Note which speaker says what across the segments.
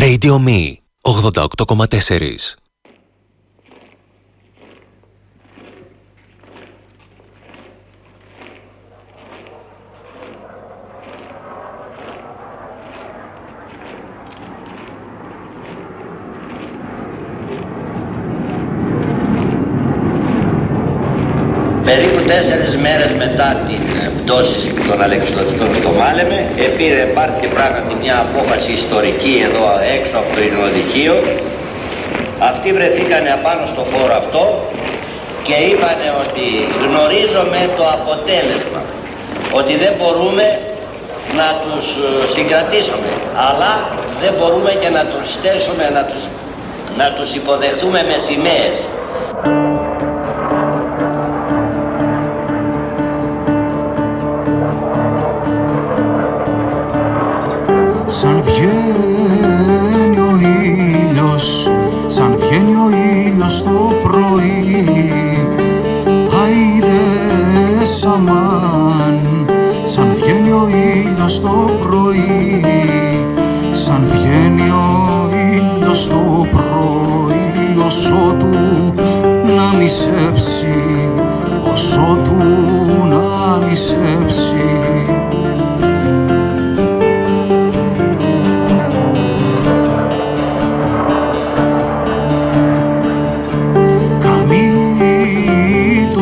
Speaker 1: Radio Me 88,4
Speaker 2: Περίπου τέσσερις μέρες μετά την πτώση των Αλεξανδρών στο Μάλεμε. Επήρε πάρτι πράγματι μια απόφαση ιστορική εδώ έξω από το Ινωδικείο. Αυτοί βρεθήκανε απάνω στο χώρο αυτό και είπανε ότι γνωρίζουμε το αποτέλεσμα ότι δεν μπορούμε να τους ε, συγκρατήσουμε αλλά δεν μπορούμε και να τους στέσουμε να τους, να τους υποδεχθούμε με σημαίες
Speaker 3: ήλιος το πρωί Σαν βγαίνει ο ήλιος το πρωί Όσο του να μισέψει Όσο του να μισέψει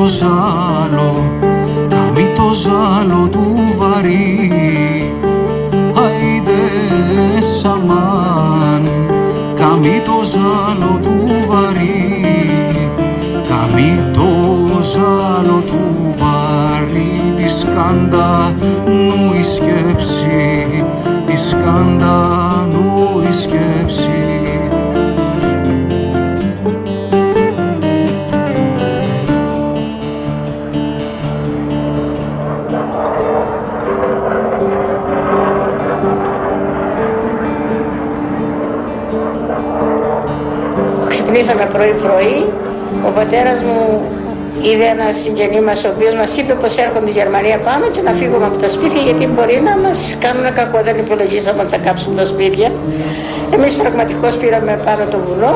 Speaker 3: ζάλο, καμί το ζάλο του βαρύ. Καμί το ζάλο του βαρύ. Καμί το ζάλο του βαρύ, τη σκάντα νου η σκέψη, τη σκάντα νου η σκέψη.
Speaker 4: Ξυπνήσαμε πρωί-πρωί. Ο πατέρας μου είδε ένα συγγενή μας ο οποίος μας είπε πως έρχονται η Γερμανία πάμε και να φύγουμε από τα σπίτια γιατί μπορεί να μας κάνουν κακό. Δεν υπολογίσαμε ότι θα κάψουν τα σπίτια. Εμείς πραγματικώς πήραμε πάνω το βουνό.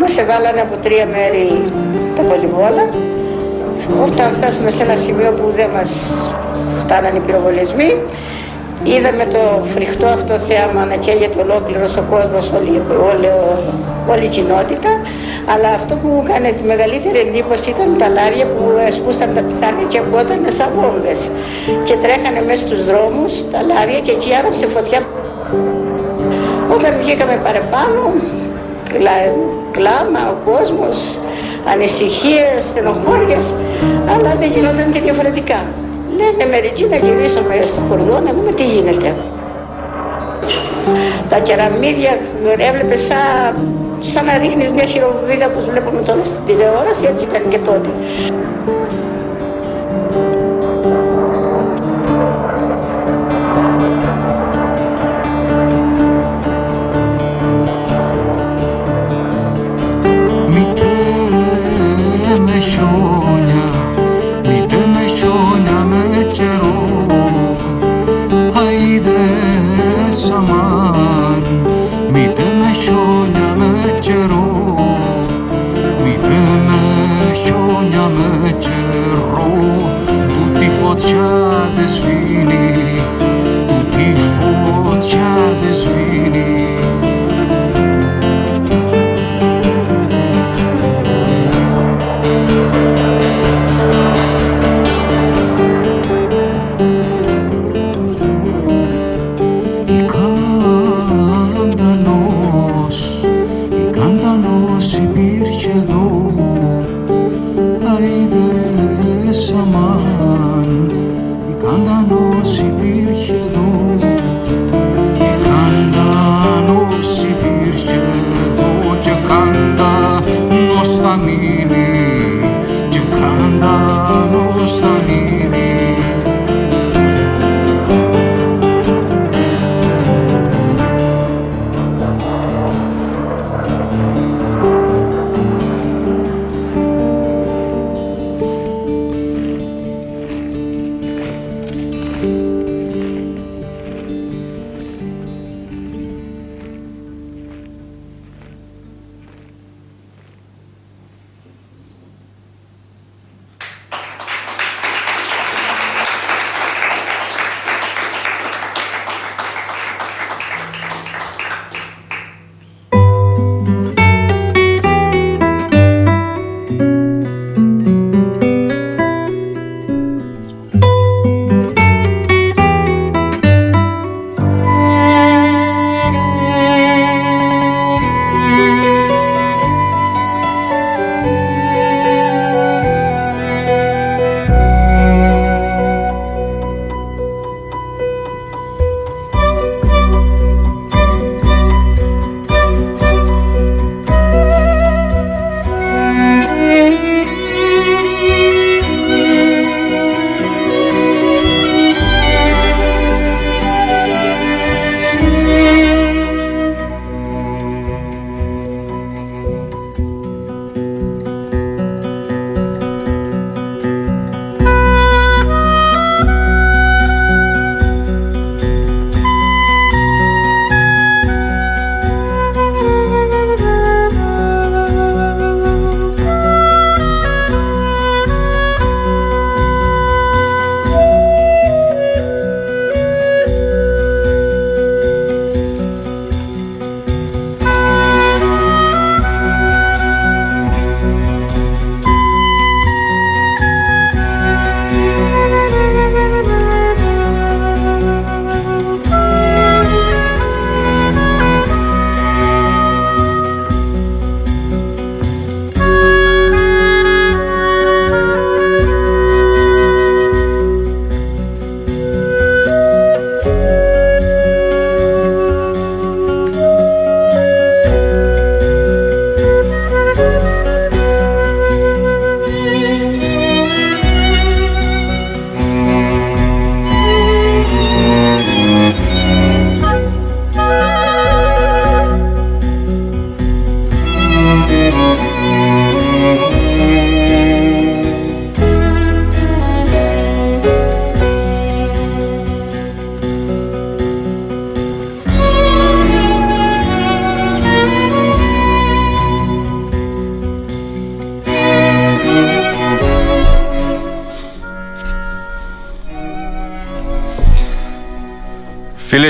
Speaker 4: Μας εβάλανε από τρία μέρη τα πολυβόλα. Όταν φτάσαμε σε ένα σημείο που δεν μας φτάνανε οι πυροβολισμοί, είδαμε το φρικτό αυτό θέαμα να καίγεται ολόκληρος ο κόσμος, όλη, όλη, όλη η κοινότητα. Αλλά αυτό που μου έκανε τη μεγαλύτερη εντύπωση ήταν τα λάρια που σπούσαν τα πιθάνια και ακούγονταν σαν βόμβες. Και τρέχανε μέσα στους δρόμους τα λάρια και εκεί άραψε φωτιά. Όταν βγήκαμε παραπάνω, κλά, κλάμα, ο κόσμος, ανησυχίες, στενοχώριες, αλλά δεν γινόταν και διαφορετικά. Λένε μερικοί να γυρίσουμε στο χωριό να δούμε τι γίνεται. Τα κεραμίδια έβλεπε σαν, σαν να ρίχνεις μια χειροβίδα που βλέπουμε τώρα στην τηλεόραση, έτσι ήταν και τότε.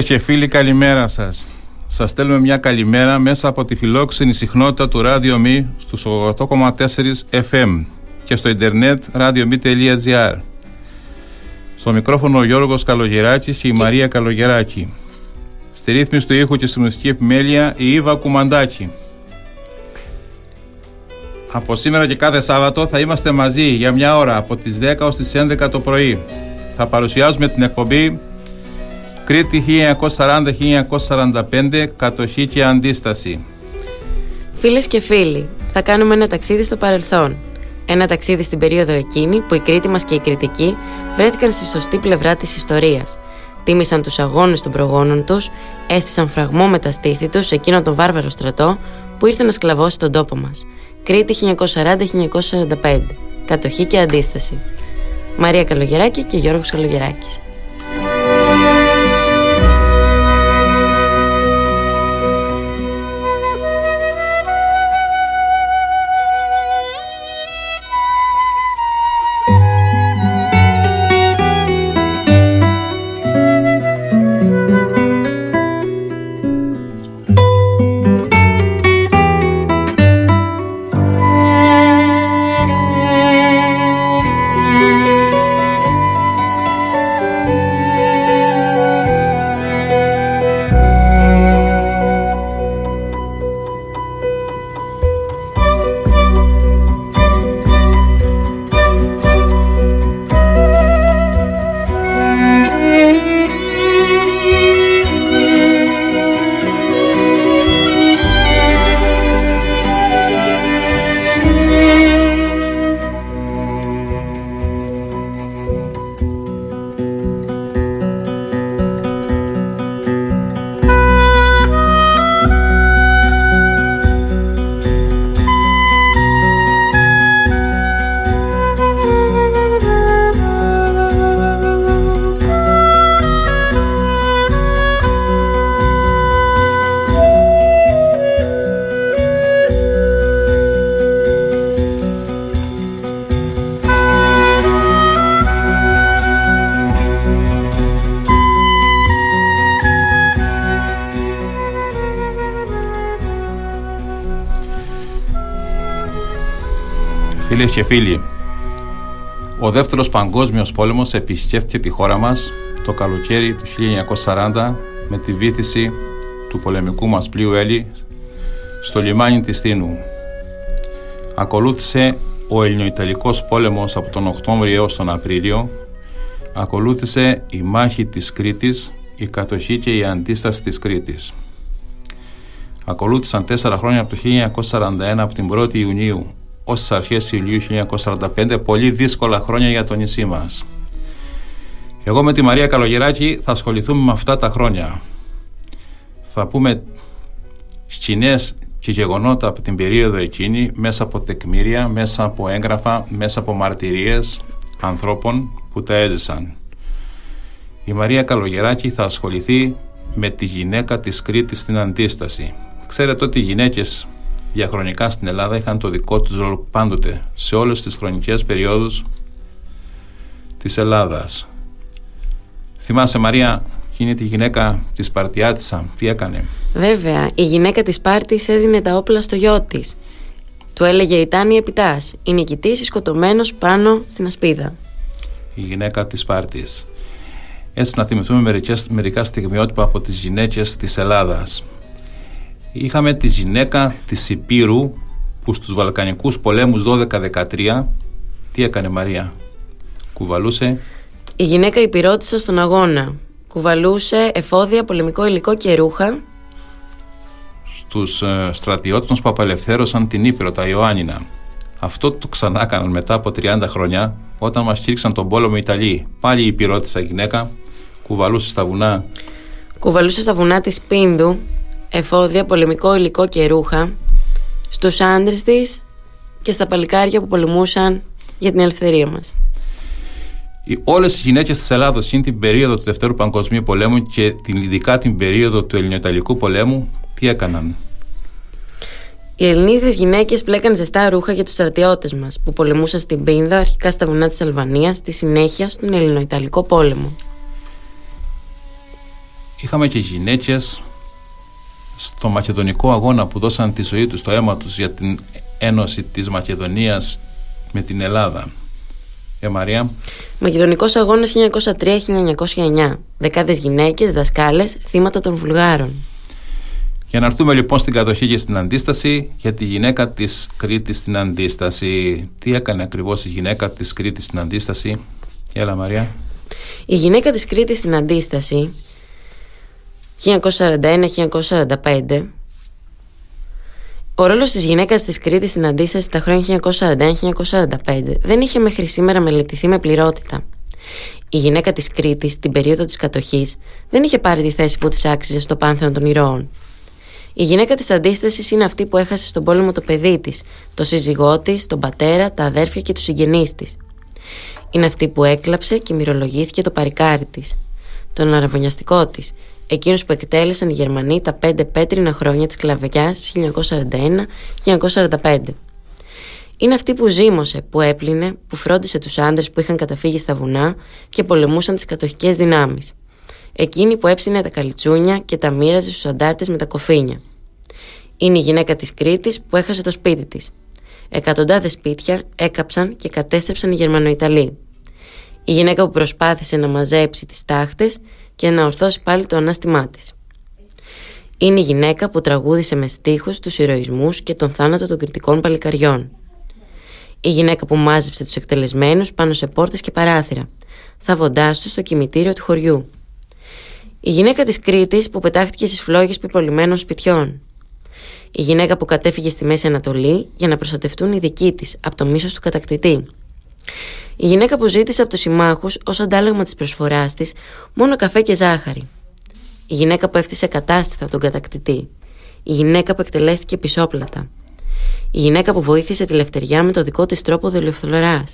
Speaker 5: Φίλες και φίλοι καλημέρα σας. Σας στέλνουμε μια καλημέρα μέσα από τη φιλόξενη συχνότητα του Radio Me στους 88,4 FM και στο ίντερνετ radiomi.gr. Στο μικρόφωνο ο Γιώργος Καλογεράκης και η Μαρία Καλογεράκη. Στη ρύθμιση του ήχου και στη μουσική επιμέλεια η Ήβα Κουμαντάκη. Από σήμερα και κάθε Σάββατο θα είμαστε μαζί για μια ώρα από τις 10 ως τις 11 το πρωί. Θα παρουσιάζουμε την εκπομπή Κρήτη 1940-1945 Κατοχή και Αντίσταση.
Speaker 6: Φίλες και φίλοι, θα κάνουμε ένα ταξίδι στο παρελθόν. Ένα ταξίδι στην περίοδο εκείνη που η Κρήτη μας και οι Κρητικοί βρέθηκαν στη σωστή πλευρά της ιστορίας. Τίμησαν τους αγώνες των προγόνων τους, έστησαν φραγμό με τα στήθη τους σε εκείνον τον βάρβαρο στρατό που ήρθε να σκλαβώσει τον τόπο μας. Κρήτη 1940-1945. Κατοχή και αντίσταση. Μαρία Καλογεράκη και Γιώργος Καλογεράκης.
Speaker 5: Και φίλοι, ο δεύτερος παγκόσμιος πόλεμος επισκέφθηκε τη χώρα μας το καλοκαίρι του 1940 με τη βήθηση του πολεμικού μας πλοίου Έλλη στο λιμάνι της Τίνου. Ακολούθησε ο Ελληνοϊταλικός πόλεμος από τον Οκτώβριο έως τον Απρίλιο. Ακολούθησε η μάχη της Κρήτης, η κατοχή και η αντίσταση της Κρήτης. Ακολούθησαν τέσσερα χρόνια από το 1941 από την 1η Ιουνίου ως τις αρχές Ιουλίου 1945 πολύ δύσκολα χρόνια για το νησί μας. Εγώ με τη Μαρία Καλογεράκη θα ασχοληθούμε με αυτά τα χρόνια. Θα πούμε σκηνές και γεγονότα από την περίοδο εκείνη μέσα από τεκμήρια, μέσα από έγγραφα, μέσα από μαρτυρίες ανθρώπων που τα έζησαν. Η Μαρία Καλογεράκη θα ασχοληθεί με τη γυναίκα της Κρήτης στην Αντίσταση. Ξέρετε ότι οι γυναίκες διαχρονικά στην Ελλάδα είχαν το δικό τους ρόλο πάντοτε σε όλες τις χρονικές περιόδους της Ελλάδας. Θυμάσαι Μαρία εκείνη τη γυναίκα της Σπαρτιάτισσα, τι έκανε;
Speaker 6: Βέβαια, η γυναίκα της Σπάρτης έδινε τα όπλα στο γιο της. Του έλεγε η Τάνη Επιτάς, η νικητής σκοτωμένος πάνω στην ασπίδα.
Speaker 5: Η γυναίκα της Σπάρτης. Έτσι να θυμηθούμε μερικές, μερικά στιγμιότυπα από τις γυναίκες της Ελλάδας. Είχαμε τη γυναίκα της Υπήρου που στους Βαλκανικούς πολέμους 12-13 τι έκανε Μαρία, κουβαλούσε
Speaker 6: Η γυναίκα υπηρώτησα στον αγώνα. Κουβαλούσε εφόδια, πολεμικό υλικό και ρούχα.
Speaker 5: στους ε, στρατιώτες μας που απελευθέρωσαν την Ήπειρο, τα Ιωάννινα. Αυτό το ξανά έκαναν μετά από 30 χρόνια όταν μας κήρυξαν τον πόλεμο οι Ιταλοί. Πάλι η υπηρώτησα γυναίκα κουβαλούσε στα βουνά
Speaker 6: Κουβαλούσε στα βουνά της Πίνδου εφόδια, πολεμικό υλικό και ρούχα στους άντρες της και στα παλικάρια που πολεμούσαν για την ελευθερία μας.
Speaker 5: Οι- Όλες οι γυναίκες της Ελλάδος εκείνη την περίοδο του Δευτέρου Παγκοσμίου Πολέμου και την, ειδικά την περίοδο του Ελληνοϊταλικού Πολέμου τι έκαναν;
Speaker 6: Οι Ελληνίδες γυναίκες πλέκαν ζεστά ρούχα για τους στρατιώτες μας που πολεμούσαν στην Πίνδα, αρχικά στα βουνά της Αλβανίας, στη συνέχεια στον Ελληνοϊταλικό πόλεμο.
Speaker 5: είχαμε και γυναίκες στο μακεδονικό αγώνα που δώσαν τη ζωή τους, το αίμα τους για την ένωση της Μακεδονίας με την Ελλάδα. Ε, Μαρία.
Speaker 6: Μακεδονικός αγώνας 1903-1909. Δεκάδες γυναίκες, δασκάλες, θύματα των Βουλγάρων.
Speaker 5: Για να έρθουμε λοιπόν στην κατοχή και στην αντίσταση για τη γυναίκα της Κρήτης στην αντίσταση. Τι έκανε ακριβώς η γυναίκα της Κρήτης στην αντίσταση; Έλα Μαρία.
Speaker 6: Η γυναίκα της Κρήτης στην αντίσταση 1941-1945 ο ρόλος της γυναίκας της Κρήτης στην αντίσταση τα χρόνια 1941-1945 δεν είχε μέχρι σήμερα μελετηθεί με πληρότητα. Η γυναίκα της Κρήτης την περίοδο της κατοχής δεν είχε πάρει τη θέση που της άξιζε στο πάνθεο των ηρώων. Η γυναίκα της αντίστασης είναι αυτή που έχασε στον πόλεμο το παιδί της, το σύζυγό της, τον πατέρα, τα αδέρφια και τους συγγενείς της. Είναι αυτή που έκλαψε και μυρολογήθηκε το παρικάρι της, τον αραβωνιαστικό της, εκείνος που εκτέλεσαν οι Γερμανοί τα πέντε πέτρινα χρόνια της κλαβεκιάς 1941-1945. Είναι αυτή που ζήμωσε, που έπλυνε, που φρόντισε τους άντρες που είχαν καταφύγει στα βουνά και πολεμούσαν τις κατοχικές δυνάμεις. Εκείνη που έψινε τα καλιτσούνια και τα μοίραζε στους αντάρτες με τα κοφίνια. Είναι η γυναίκα της Κρήτης που έχασε το σπίτι της. Εκατοντάδες σπίτια έκαψαν και κατέστρεψαν οι Γερμανοϊταλοί. Η γυναίκα που προσπάθησε να μαζέψει τις τάχτες και να ορθώσει πάλι το ανάστημά της. Είναι η γυναίκα που τραγούδισε με στίχους τους ηρωισμούς και τον θάνατο των κριτικών παλικαριών. Η γυναίκα που μάζεψε τους εκτελεσμένους πάνω σε πόρτες και παράθυρα, θαβοντάς τους στο κημητήριο του χωριού. Η γυναίκα της Κρήτης που πετάχτηκε στις φλόγες πιπολιμένων σπιτιών. Η γυναίκα που κατέφυγε στη Μέση Ανατολή για να προστατευτούν οι δικοί της από το μίσος του κατακτητή. Η γυναίκα που ζήτησε από τους συμμάχους ως αντάλλαγμα της προσφοράς της μόνο καφέ και ζάχαρη. Η γυναίκα που έφτιασε κατάστηθα τον κατακτητή. Η γυναίκα που εκτελέστηκε πισόπλατα. Η γυναίκα που βοήθησε τη λευτεριά με το δικό της τρόπο δολιοφθορά,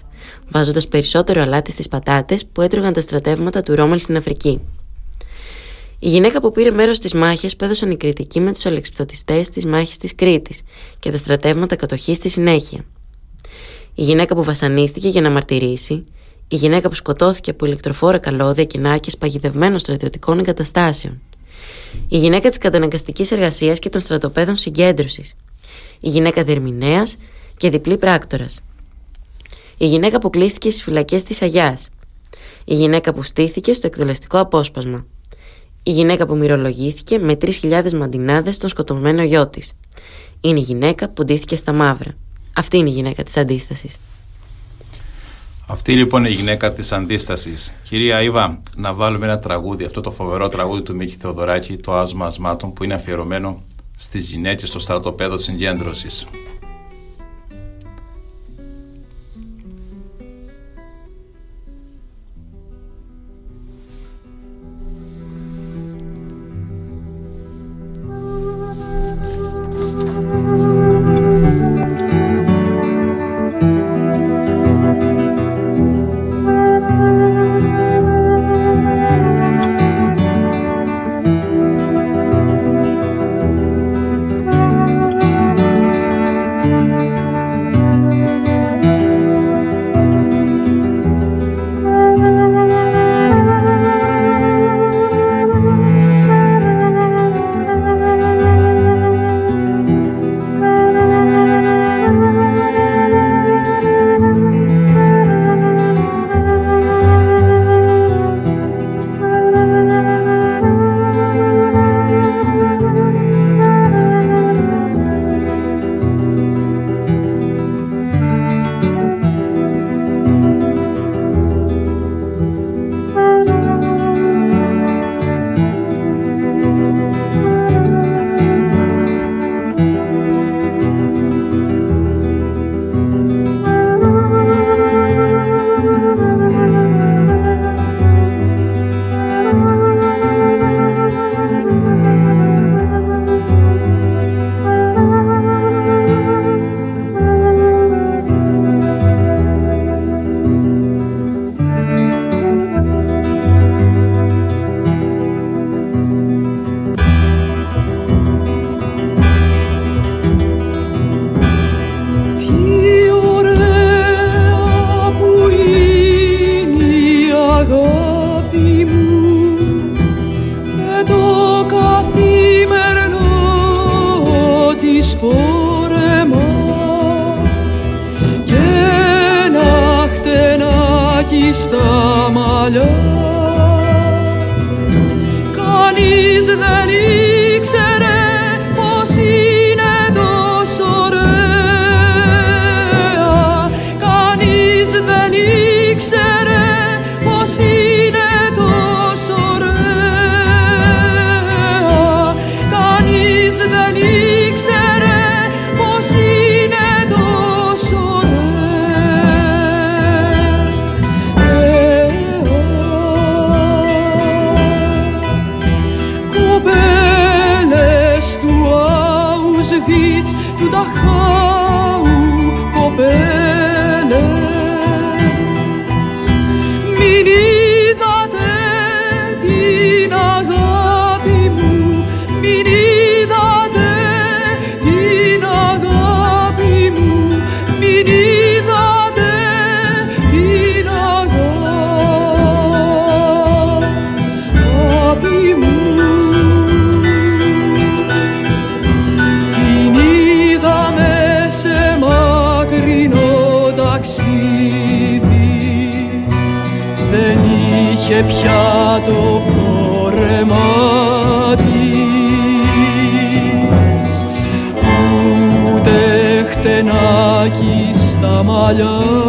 Speaker 6: βάζοντας περισσότερο αλάτι στις πατάτες που έτρωγαν τα στρατεύματα του Ρόμελ στην Αφρική. Η γυναίκα που πήρε μέρος στις μάχες που έδωσαν οι κριτικοί με τους αλεξιπτωτιστές της μάχης της Κρήτης και τα στρατεύματα κατοχής στη συνέχεια. Η γυναίκα που βασανίστηκε για να μαρτυρήσει, η γυναίκα που σκοτώθηκε από ηλεκτροφόρα καλώδια και νάρκε παγιδευμένων στρατιωτικών εγκαταστάσεων. Η γυναίκα της καταναγκαστικής εργασίας και των στρατοπέδων συγκέντρωσης. Η γυναίκα διερμηνέα και διπλή πράκτορας. Η γυναίκα που κλείστηκε στις φυλακές της Αγιάς. Η γυναίκα που στήθηκε στο εκτελεστικό απόσπασμα η γυναίκα που μυρολογήθηκε με 3.000 μαντινάδες στον σκοτωμένο γιο της. Είναι η γυναίκα που ντύθηκε στα μαύρα. Αυτή είναι η γυναίκα της αντίστασης.
Speaker 5: Αυτή λοιπόν είναι η γυναίκα της αντίστασης. Κυρία Ήβα, να βάλουμε ένα τραγούδι, αυτό το φοβερό τραγούδι του Μίκη Θεοδωράκη, το Άσμα Ασμάτων, που είναι αφιερωμένο στις γυναίκες στο στρατοπέδο συγκέντρωσης.
Speaker 7: Στα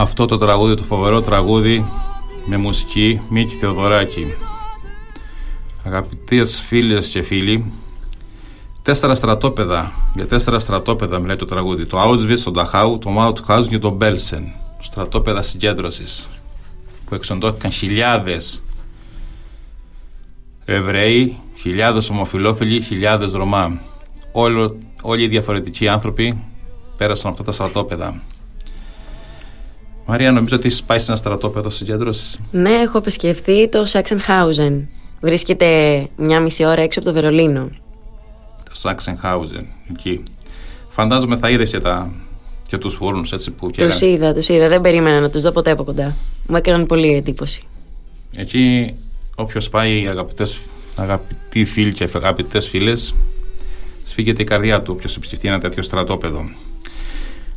Speaker 5: Αυτό το τραγούδι, το φοβερό τραγούδι με μουσική Μίκη Θεοδωράκη. Αγαπητές φίλες και φίλοι, τέσσερα στρατόπεδα, για τέσσερα στρατόπεδα μιλάει το τραγούδι. Το Auschwitz, το Dachau, το Mauthausen και το Belsen. Στρατόπεδα συγκέντρωσης που εξοντώθηκαν χιλιάδες Εβραίοι, χιλιάδες ομοφιλόφιλοι, χιλιάδες Ρωμά. Όλο, όλοι οι διαφορετικοί άνθρωποι πέρασαν από αυτά τα στρατόπεδα. Μαρία, νομίζω ότι έχεις πάει σε ένα στρατόπεδο συγκέντρωση.
Speaker 6: Ναι, έχω επισκεφτεί το Σάξενχάουζεν. Βρίσκεται μια μισή ώρα έξω από το Βερολίνο.
Speaker 5: Το Σάξενχάουζεν, εκεί. Φαντάζομαι θα είδες και, τα, και τους φούρνους έτσι που
Speaker 6: Τους
Speaker 5: καίγαν.
Speaker 6: είδα, τους είδα. Δεν περίμενα να τους δω ποτέ από κοντά. Μου έκαναν πολύ εντύπωση.
Speaker 5: Εκεί, όποιος πάει, αγαπητές, αγαπητοί φίλοι και αγαπητές φίλες, σφίγγεται η καρδιά του. Όποιος επισκεφτεί ένα τέτοιο στρατόπεδο.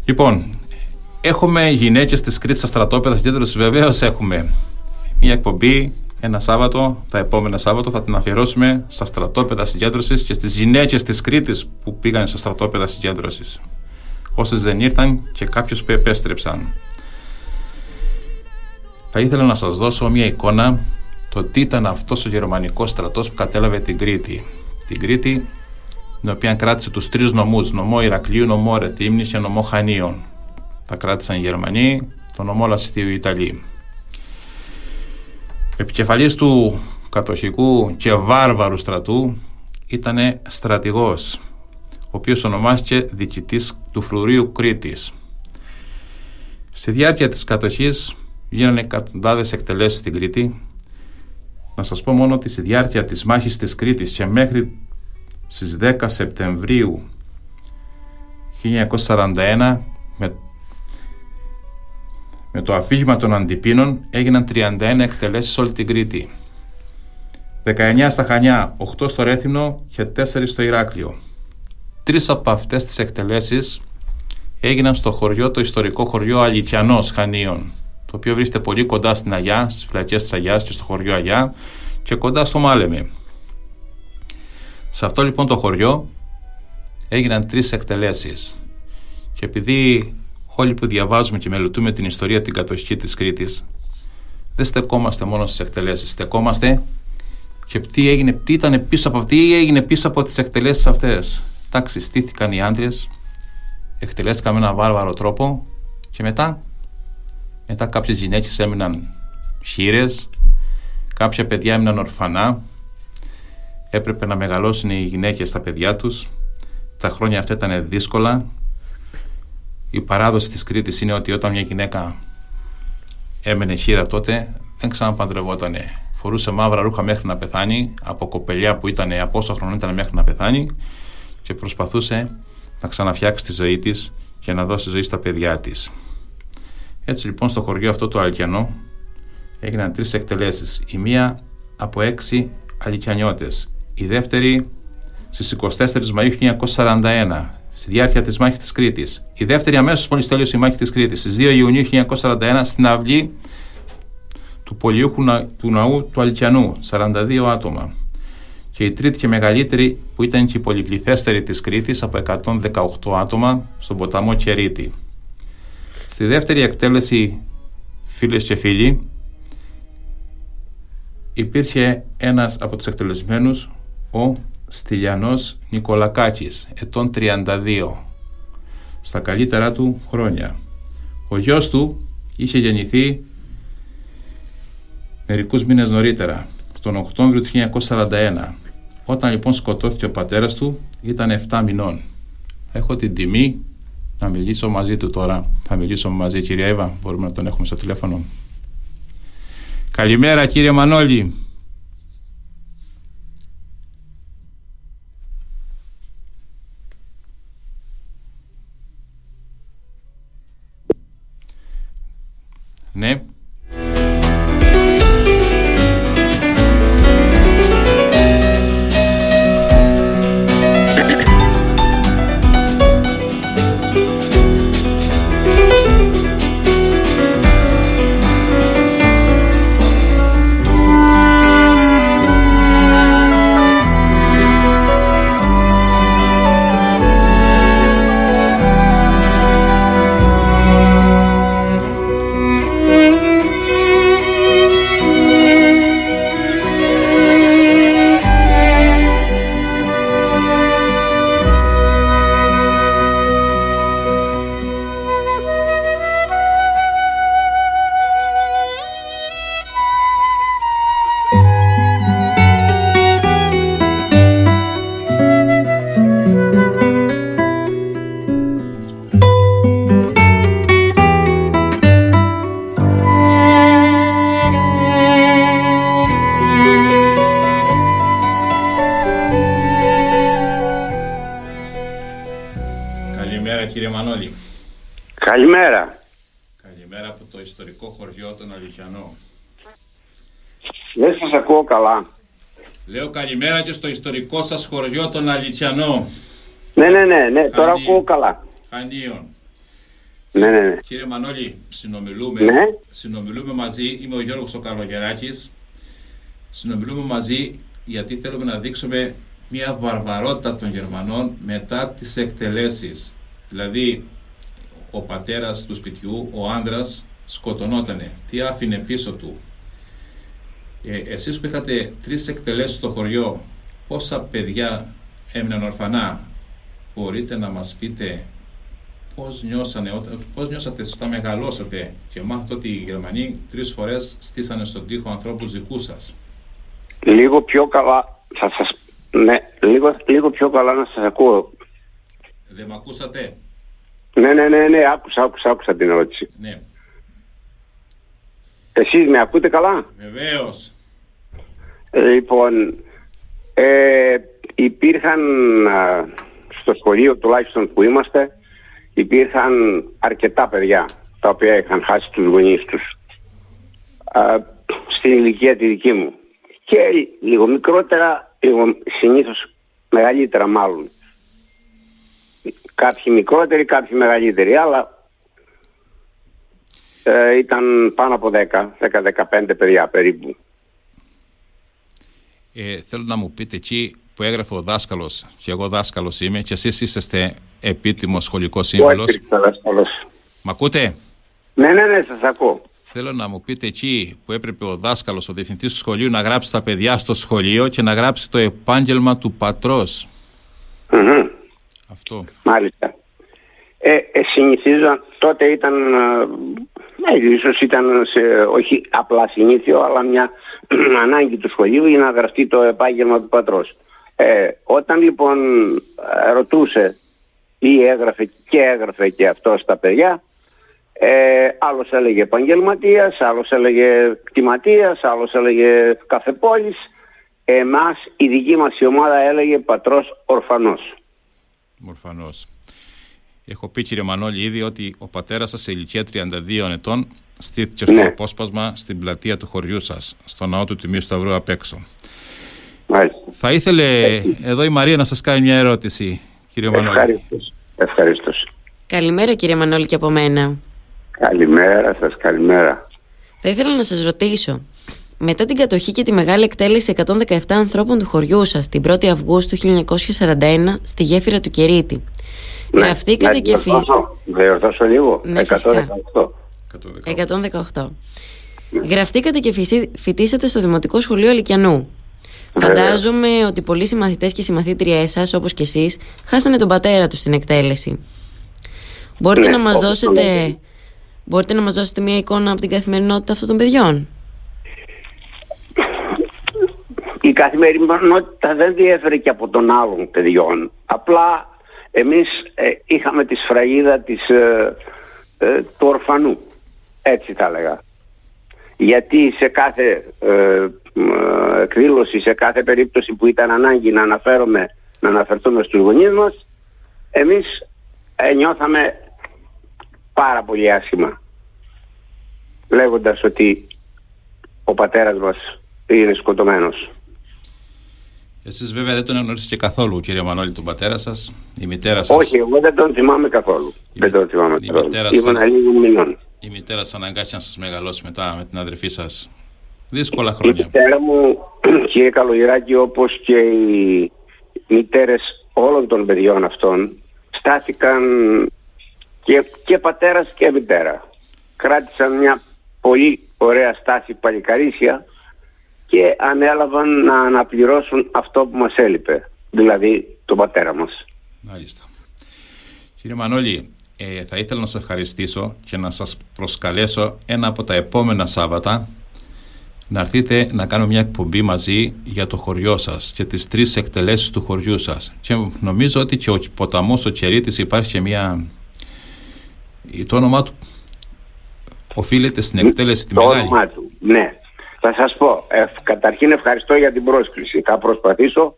Speaker 5: Λοιπόν, έχουμε γυναίκες της Κρήτης στα στρατόπεδα συγκέντρωση. Βεβαίως έχουμε μια εκπομπή ένα Σάββατο, τα επόμενα Σάββατο θα την αφιερώσουμε στα στρατόπεδα συγκέντρωσης και στις γυναίκες της Κρήτης που πήγαν στα στρατόπεδα συγκέντρωσης. Όσες δεν ήρθαν και κάποιους που επέστρεψαν. Θα ήθελα να σας δώσω μια εικόνα το τι ήταν αυτός ο γερμανικός στρατός που κατέλαβε την Κρήτη. Την Κρήτη, την οποία κράτησε τους τρεις νομούς, νομό Ηρακλείου, νομό Ρεθύμνης και νομό Χανίων. Τα κράτησαν οι Γερμανοί, το νομό Λασιτίου οι Ιταλοί. Επικεφαλής του κατοχικού και βάρβαρου στρατού ήταν στρατηγός, ο οποίος ονομάστηκε διοικητής του Φρουρίου Κρήτης. Στη διάρκεια της κατοχής γίνανε εκατοντάδες εκτελέσεις στην Κρήτη. Να σας πω μόνο ότι στη διάρκεια της μάχης της Κρήτης και μέχρι στις 10 Σεπτεμβρίου 1941 με, με το αφήγημα των Αντιπίνων έγιναν 31 εκτελέσεις σε όλη την Κρήτη. 19 στα Χανιά, 8 στο Ρέθυμνο και 4 στο Ηράκλειο. τρεις από αυτές τις εκτελέσεις έγιναν στο χωριό, το ιστορικό χωριό Αλικιανός Χανίων το οποίο βρίσκεται πολύ κοντά στην Αγιά, στις φυλακές της Αγιάς και στο χωριό Αγιά και κοντά στο Μάλεμι. Σε αυτό λοιπόν το χωριό έγιναν τρεις εκτελέσεις και επειδή όλοι που διαβάζουμε και μελετούμε την ιστορία την κατοχή της Κρήτης δεν στεκόμαστε μόνο στις εκτελέσεις, στεκόμαστε και τι, έγινε, τι ήταν πίσω από τι έγινε πίσω από τις εκτελέσεις αυτές. Εντάξει, στήθηκαν οι άντρες, εκτελέστηκαν με έναν βάρβαρο τρόπο και μετά, μετά κάποιες γυναίκες έμειναν χείρες, κάποια παιδιά έμειναν ορφανά, έπρεπε να μεγαλώσουν οι γυναίκες τα παιδιά τους, τα χρόνια αυτά ήταν δύσκολα. Η παράδοση της Κρήτης είναι ότι όταν μια γυναίκα έμενε χείρα τότε, δεν ξαναπαντρευότανε. Φορούσε μαύρα ρούχα μέχρι να πεθάνει, από κοπελιά που ήταν από όσο χρόνο ήταν μέχρι να πεθάνει και προσπαθούσε να ξαναφτιάξει τη ζωή της και να δώσει ζωή στα παιδιά της. Έτσι λοιπόν στο χωριό αυτό το Αλκιανό έγιναν τρεις εκτελέσεις. Η μία από έξι Αλικιανιώτες. Η δεύτερη στις 24 Μαΐου 1941 στη διάρκεια της μάχης της Κρήτης. Η δεύτερη αμέσως μόλις τέλειωσε η μάχη της Κρήτης στις 2 Ιουνίου 1941 στην αυλή του πολιούχου του ναού του Αλκιανού, 42 άτομα. Και η τρίτη και μεγαλύτερη που ήταν και η πολυπληθέστερη της Κρήτης από 118 άτομα στον ποταμό Κερίτη. Στη δεύτερη εκτέλεση φίλες και φίλοι υπήρχε ένας από τους εκτελεσμένους ο Στυλιανός Νικολακάκης, ετών 32, στα καλύτερά του χρόνια. Ο γιος του είχε γεννηθεί μερικούς μήνες νωρίτερα, τον Οκτώβριο του 1941. Όταν λοιπόν σκοτώθηκε ο πατέρας του ήταν 7 μηνών. Έχω την τιμή να μιλήσω μαζί του τώρα. Θα μιλήσω μαζί κυρία Εύα, μπορούμε να τον έχουμε στο τηλέφωνο. Καλημέρα κύριε Μανώλη.
Speaker 8: Ακούω καλά.
Speaker 5: Λέω καλημέρα και στο ιστορικό σας χωριό των Αληθιανό.
Speaker 8: Ναι, ναι, ναι, ναι. τώρα
Speaker 5: Χανί-
Speaker 8: ακούω καλά.
Speaker 5: Χανίων.
Speaker 8: Ναι, ναι, ναι.
Speaker 5: Κύριε Μανώλη, συνομιλούμε,
Speaker 8: Ναι.
Speaker 5: συνομιλούμε μαζί, είμαι ο Γιώργος ο Καλογεράκης. Συνομιλούμε μαζί γιατί θέλουμε να δείξουμε μια βαρβαρότητα των Γερμανών μετά τις εκτελέσεις. Δηλαδή, ο πατέρας του σπιτιού, ο άνδρας, σκοτωνότανε. Τι άφηνε πίσω του; Ε, εσείς που είχατε τρεις εκτελέσεις στο χωριό, πόσα παιδιά έμειναν ορφανά, μπορείτε να μας πείτε πώς, νιώσανε, όταν- πώς νιώσατε όταν μεγαλώσατε και μάθετε ότι οι Γερμανοί τρεις φορές στήσανε στον τοίχο ανθρώπους δικούς σας;
Speaker 8: Λίγο πιο καλά θα σας... Ναι, λίγο, λίγο πιο καλά να σας ακούω.
Speaker 5: Δεν με ακούσατε;
Speaker 8: Ναι, ναι, ναι, ναι, άκουσα, άκουσα, άκουσα την ερώτηση.
Speaker 5: Ναι,
Speaker 8: Εσείς με ακούτε καλά;
Speaker 5: βεβαίως.
Speaker 8: Ε, Λοιπόν, ε, υπήρχαν α, στο σχολείο τουλάχιστον που είμαστε, υπήρχαν αρκετά παιδιά τα οποία είχαν χάσει τους γονείς τους α, στην ηλικία τη δική μου. Και λίγο μικρότερα, λίγο συνήθως μεγαλύτερα μάλλον. Κάποιοι μικρότεροι, κάποιοι μεγαλύτεροι, αλλά ε, ήταν πάνω από 10, 10-15 παιδιά περίπου.
Speaker 5: Ε, θέλω να μου πείτε εκεί που έγραφε ο δάσκαλος, και εγώ δάσκαλος είμαι, και εσείς είσαστε επίτιμο σχολικό σύμβουλος.
Speaker 8: Όχι, δάσκαλος.
Speaker 5: Μ' ακούτε;
Speaker 8: Ναι, ναι, ναι, σας ακούω.
Speaker 5: Θέλω να μου πείτε εκεί που έπρεπε ο δάσκαλος, ο διευθυντής του σχολείου να γράψει τα παιδιά στο σχολείο και να γράψει το επάγγελμα του πατρός.
Speaker 8: Μμμ.
Speaker 5: Αυτό.
Speaker 8: Μάλιστα. Ε, ε, συνηθίζω, τότε ήταν, ε, ναι, ίσως ήταν σε, όχι απλά συνήθιο, αλλά μια ανάγκη του σχολείου για να γραφτεί το επάγγελμα του πατρός. Ε, όταν λοιπόν ε, ρωτούσε ή έγραφε και έγραφε και αυτό στα παιδιά, ε, άλλος έλεγε επαγγελματίας, άλλος έλεγε κτηματίας, άλλος έλεγε καφεπόλης. Εμάς η δική μας η ομάδα έλεγε πατρός ορφανός.
Speaker 5: Μορφανώ. Έχω πει κύριε Μανώλη ήδη ότι ο πατέρας σας σε ηλικία 32 ετών στήθηκε στο
Speaker 8: Ναι.
Speaker 5: απόσπασμα στην πλατεία του χωριού σας, στο ναό του Τιμίου Σταυρού απ' έξω.
Speaker 8: Μάλιστα.
Speaker 5: Θα ήθελε εδώ η Μαρία να σας κάνει μια ερώτηση, κύριε Μανώλη.
Speaker 8: Ευχαριστώ. Ευχαριστώ.
Speaker 6: Καλημέρα κύριε Μανώλη και από μένα.
Speaker 8: Καλημέρα σας, καλημέρα.
Speaker 6: Θα ήθελα να σας ρωτήσω. Μετά την κατοχή και τη μεγάλη εκτέλεση 117 ανθρώπων του χωριού σας την 1η Αυγούστου 1941 στη γέφυρα του Κερίτη. Γραφτήκατε
Speaker 8: να
Speaker 6: και φι...
Speaker 8: διορθώσω, να διορθώσω λίγο.
Speaker 6: Ναι, φυσικά.
Speaker 8: 118.
Speaker 6: 118. Γραφτήκατε και φυσι- φοιτήσατε στο Δημοτικό Σχολείο Αλικιανού.
Speaker 8: Βέβαια.
Speaker 6: Φαντάζομαι ότι πολλοί συμμαθητές και συμμαθήτριές σας, όπως και εσείς, χάσανε τον πατέρα τους στην εκτέλεση. Μπορείτε
Speaker 8: Ναι,
Speaker 6: να μας
Speaker 8: όπως το
Speaker 6: δώσετε.
Speaker 8: λέτε.
Speaker 6: Μπορείτε να μας δώσετε μια εικόνα από την καθημερινότητα αυτών των παιδιών;
Speaker 8: Η καθημερινότητα δεν διέφερε και από των άλλων παιδιών. Απλά εμείς ε, είχαμε τη σφραγίδα της, ε, ε, του ορφανού. Έτσι θα έλεγα. Γιατί σε κάθε ε, μ, ε, εκδήλωση, σε κάθε περίπτωση που ήταν ανάγκη να αναφέρομαι, να αναφερθούμε στους γονείς μας, εμείς ε, νιώθαμε πάρα πολύ άσχημα. Λέγοντας ότι ο πατέρας μας είναι σκοτωμένος.
Speaker 5: Εσείς βέβαια δεν τον γνωρίσετε καθόλου, κύριε Μανώλη, τον πατέρα σας, η μητέρα σας.
Speaker 8: Όχι, εγώ δεν τον θυμάμαι καθόλου.
Speaker 5: Η
Speaker 8: δεν
Speaker 5: μη-
Speaker 8: τον θυμάμαι
Speaker 5: η
Speaker 8: καθόλου.
Speaker 5: μητέρα
Speaker 8: Ήμουν
Speaker 5: σας-
Speaker 8: λίγο μηνών.
Speaker 5: Η μητέρα σας αναγκάστηκε να σας μεγαλώσει μετά με την αδερφή σας. Δύσκολα
Speaker 8: Η
Speaker 5: χρόνια.
Speaker 8: μητέρα μου, κύριε Καλογεράκη, όπως και οι μητέρες όλων των παιδιών αυτών, στάθηκαν και, και πατέρας και μητέρα. Κράτησαν μια πολύ ωραία στάση παλικαρίσια και ανέλαβαν να αναπληρώσουν αυτό που μας έλειπε, δηλαδή τον πατέρα μας.
Speaker 5: Μάλιστα. Κύριε Μανώλη, ε, θα ήθελα να σας ευχαριστήσω και να σας προσκαλέσω ένα από τα επόμενα Σάββατα να έρθετε να κάνουμε μια εκπομπή μαζί για το χωριό σας και τις τρεις εκτελέσεις του χωριού σας. Και νομίζω ότι και ο ποταμός ο Κερίτης υπάρχει και μια... Το όνομά του οφείλεται στην εκτέλεση τη
Speaker 8: το
Speaker 5: μεγάλη.
Speaker 8: όνομά του. Ναι. Θα σας πω, ε, καταρχήν ευχαριστώ για την πρόσκληση. Θα προσπαθήσω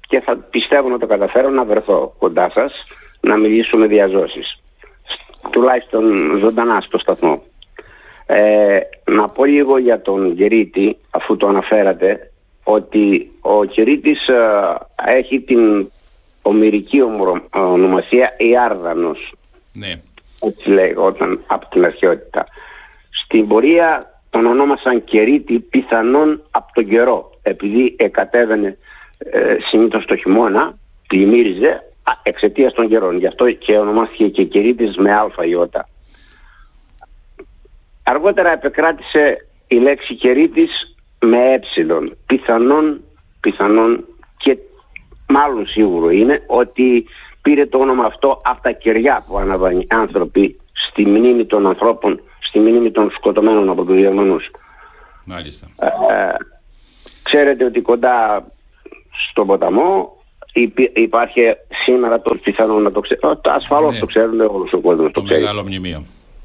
Speaker 8: και θα πιστεύω να το καταφέρω να βρεθώ κοντά σας, να μιλήσουμε διαζώσεις. Τουλάχιστον ζωντανά στο σταθμό. Ε, να πω λίγο για τον Γερίτη, αφού το αναφέρατε, ότι ο Κερίτης ε, έχει την ομυρική ομρο- ονομασία Ιάρδανος
Speaker 5: Ναι.
Speaker 8: έτσι λέγονταν από την αρχαιότητα. Στην πορεία τον ονόμασαν Κερίτη πιθανόν από τον καιρό, επειδή εκατέβαινε ε, συνήθως το χειμώνα, πλημμύριζε α, εξαιτίας των καιρών. Γι' αυτό και ονομάστηκε και Κερίτης με αλφα ιώτα. Αργότερα επεκράτησε η λέξη Κερίτης με ε, πιθανόν, πιθανόν και μάλλον σίγουρο είναι ότι πήρε το όνομα αυτό από τα κεριά που άναβαν οι άνθρωποι στη μνήμη των ανθρώπων, στη μνήμη των σκοτωμένων από τους Γερμανούς.
Speaker 5: Μάλιστα.
Speaker 8: Ε, ξέρετε ότι κοντά στον ποταμό υπή- υπάρχει σήμερα το πιθανό να το ξέρει. Ασφαλώς
Speaker 5: Ναι.
Speaker 8: το ξέρουν όλος ο κόσμος.
Speaker 5: Το
Speaker 8: Το ξέρει.
Speaker 5: μεγάλο μνημείο.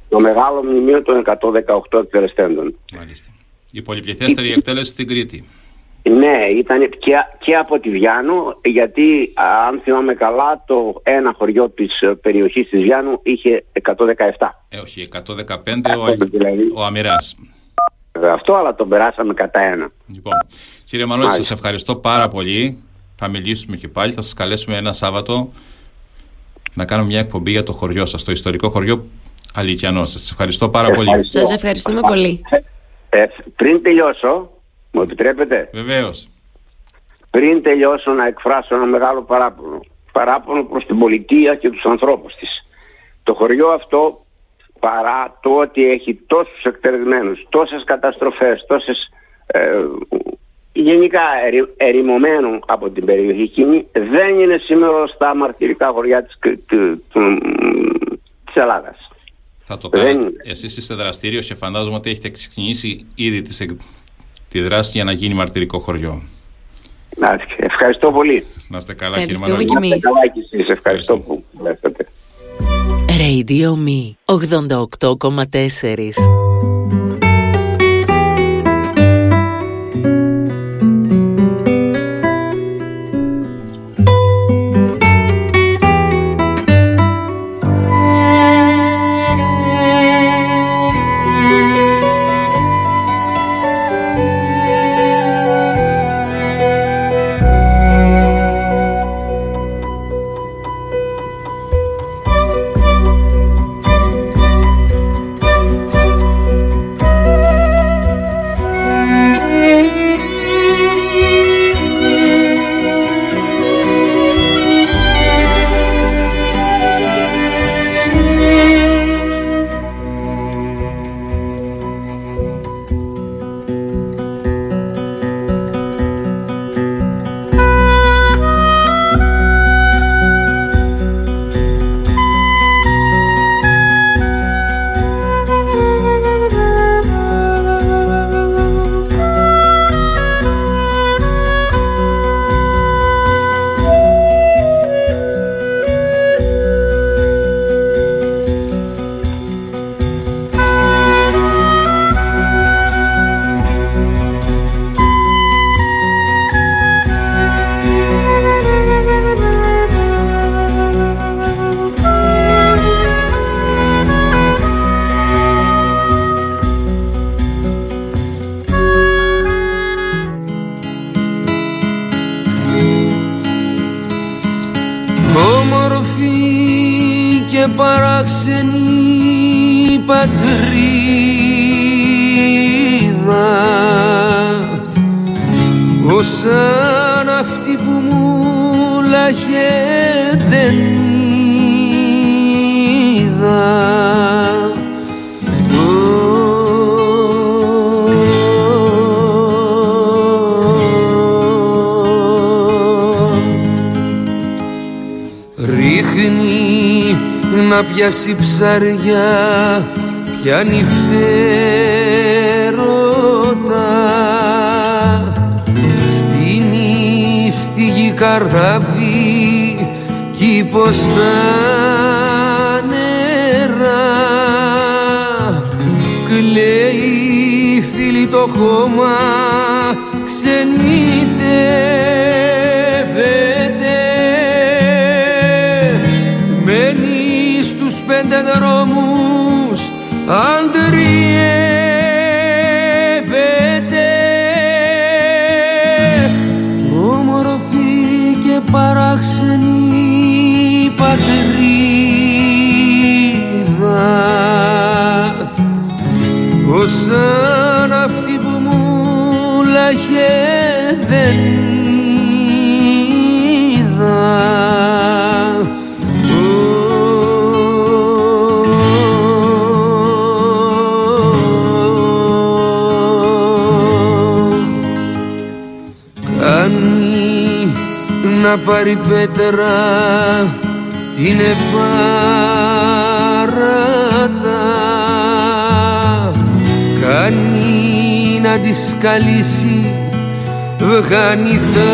Speaker 8: Το μεγάλο μνημείο των 118 εκτελεστέντων.
Speaker 5: Μάλιστα. Η πολυπληθέστερη εκτέλεση στην Κρήτη.
Speaker 8: Ναι, ήταν και, και από τη Βιάνου, γιατί α, αν θυμάμαι καλά το ένα χωριό της ε, περιοχής της Βιάνου είχε 117.
Speaker 5: Ε, όχι, 115 ο,
Speaker 8: Αυτό δηλαδή.
Speaker 5: ο Αμυράς.
Speaker 8: Βέβαια Αυτό, αλλά τον περάσαμε κατά ένα.
Speaker 5: Λοιπόν, κύριε Μανώλη,
Speaker 8: Μάλιστα.
Speaker 5: σας ευχαριστώ πάρα πολύ. Θα μιλήσουμε και πάλι, θα σας καλέσουμε ένα Σάββατο να κάνουμε μια εκπομπή για το χωριό σας, το ιστορικό χωριό Αλικιανός. Σας ευχαριστώ πάρα πολύ.
Speaker 8: Ευχαριστώ.
Speaker 6: Σας ευχαριστούμε πολύ.
Speaker 8: Ε, πριν τελειώσω, μου επιτρέπετε,
Speaker 5: Βεβαίως.
Speaker 8: πριν τελειώσω να εκφράσω ένα μεγάλο παράπονο. Παράπονο προς την πολιτεία και τους ανθρώπους της. Το χωριό αυτό, παρά το ότι έχει τόσους εκτεργμένους, τόσες καταστροφές, τόσες ε, γενικά ερη- ερημωμένο από την περιοχή εκείνη, δεν είναι σήμερα στα μαρτυρικά χωριά της, του- του- του- της Ελλάδας.
Speaker 5: Θα το
Speaker 8: Δεν
Speaker 5: κάνετε.
Speaker 8: είναι.
Speaker 5: Εσείς είστε δραστήριος και φαντάζομαι ότι έχετε ξεκινήσει ήδη τις εκ- τη δράση για να γίνει μαρτυρικό χωριό.
Speaker 8: Να, Ευχαριστώ πολύ.
Speaker 5: Να είστε καλά κύριε
Speaker 6: Ευχαριστούμε
Speaker 5: Μανώλη.
Speaker 6: και
Speaker 8: Να είστε
Speaker 6: εμείς.
Speaker 8: καλά και εσείς. Ευχαριστώ
Speaker 5: Ευχαριστώ.
Speaker 8: που βλέπετε.
Speaker 9: Radio Me 88,4
Speaker 3: παράξενη πατρίδα. Όσαν αυτή που μου λάχε δεν είδα να πιάσει ψαριά πιάνει φτερότα Στείνει στη γη καράβι κήπος στα νερά. Κλαίει φίλη το χώμα ξενιτεύεται πέντε δρόμους. Αντριεύεται να πάρει πέτρα την επάρατα Κάνει να της σκαλίσει βγάνει δάματα.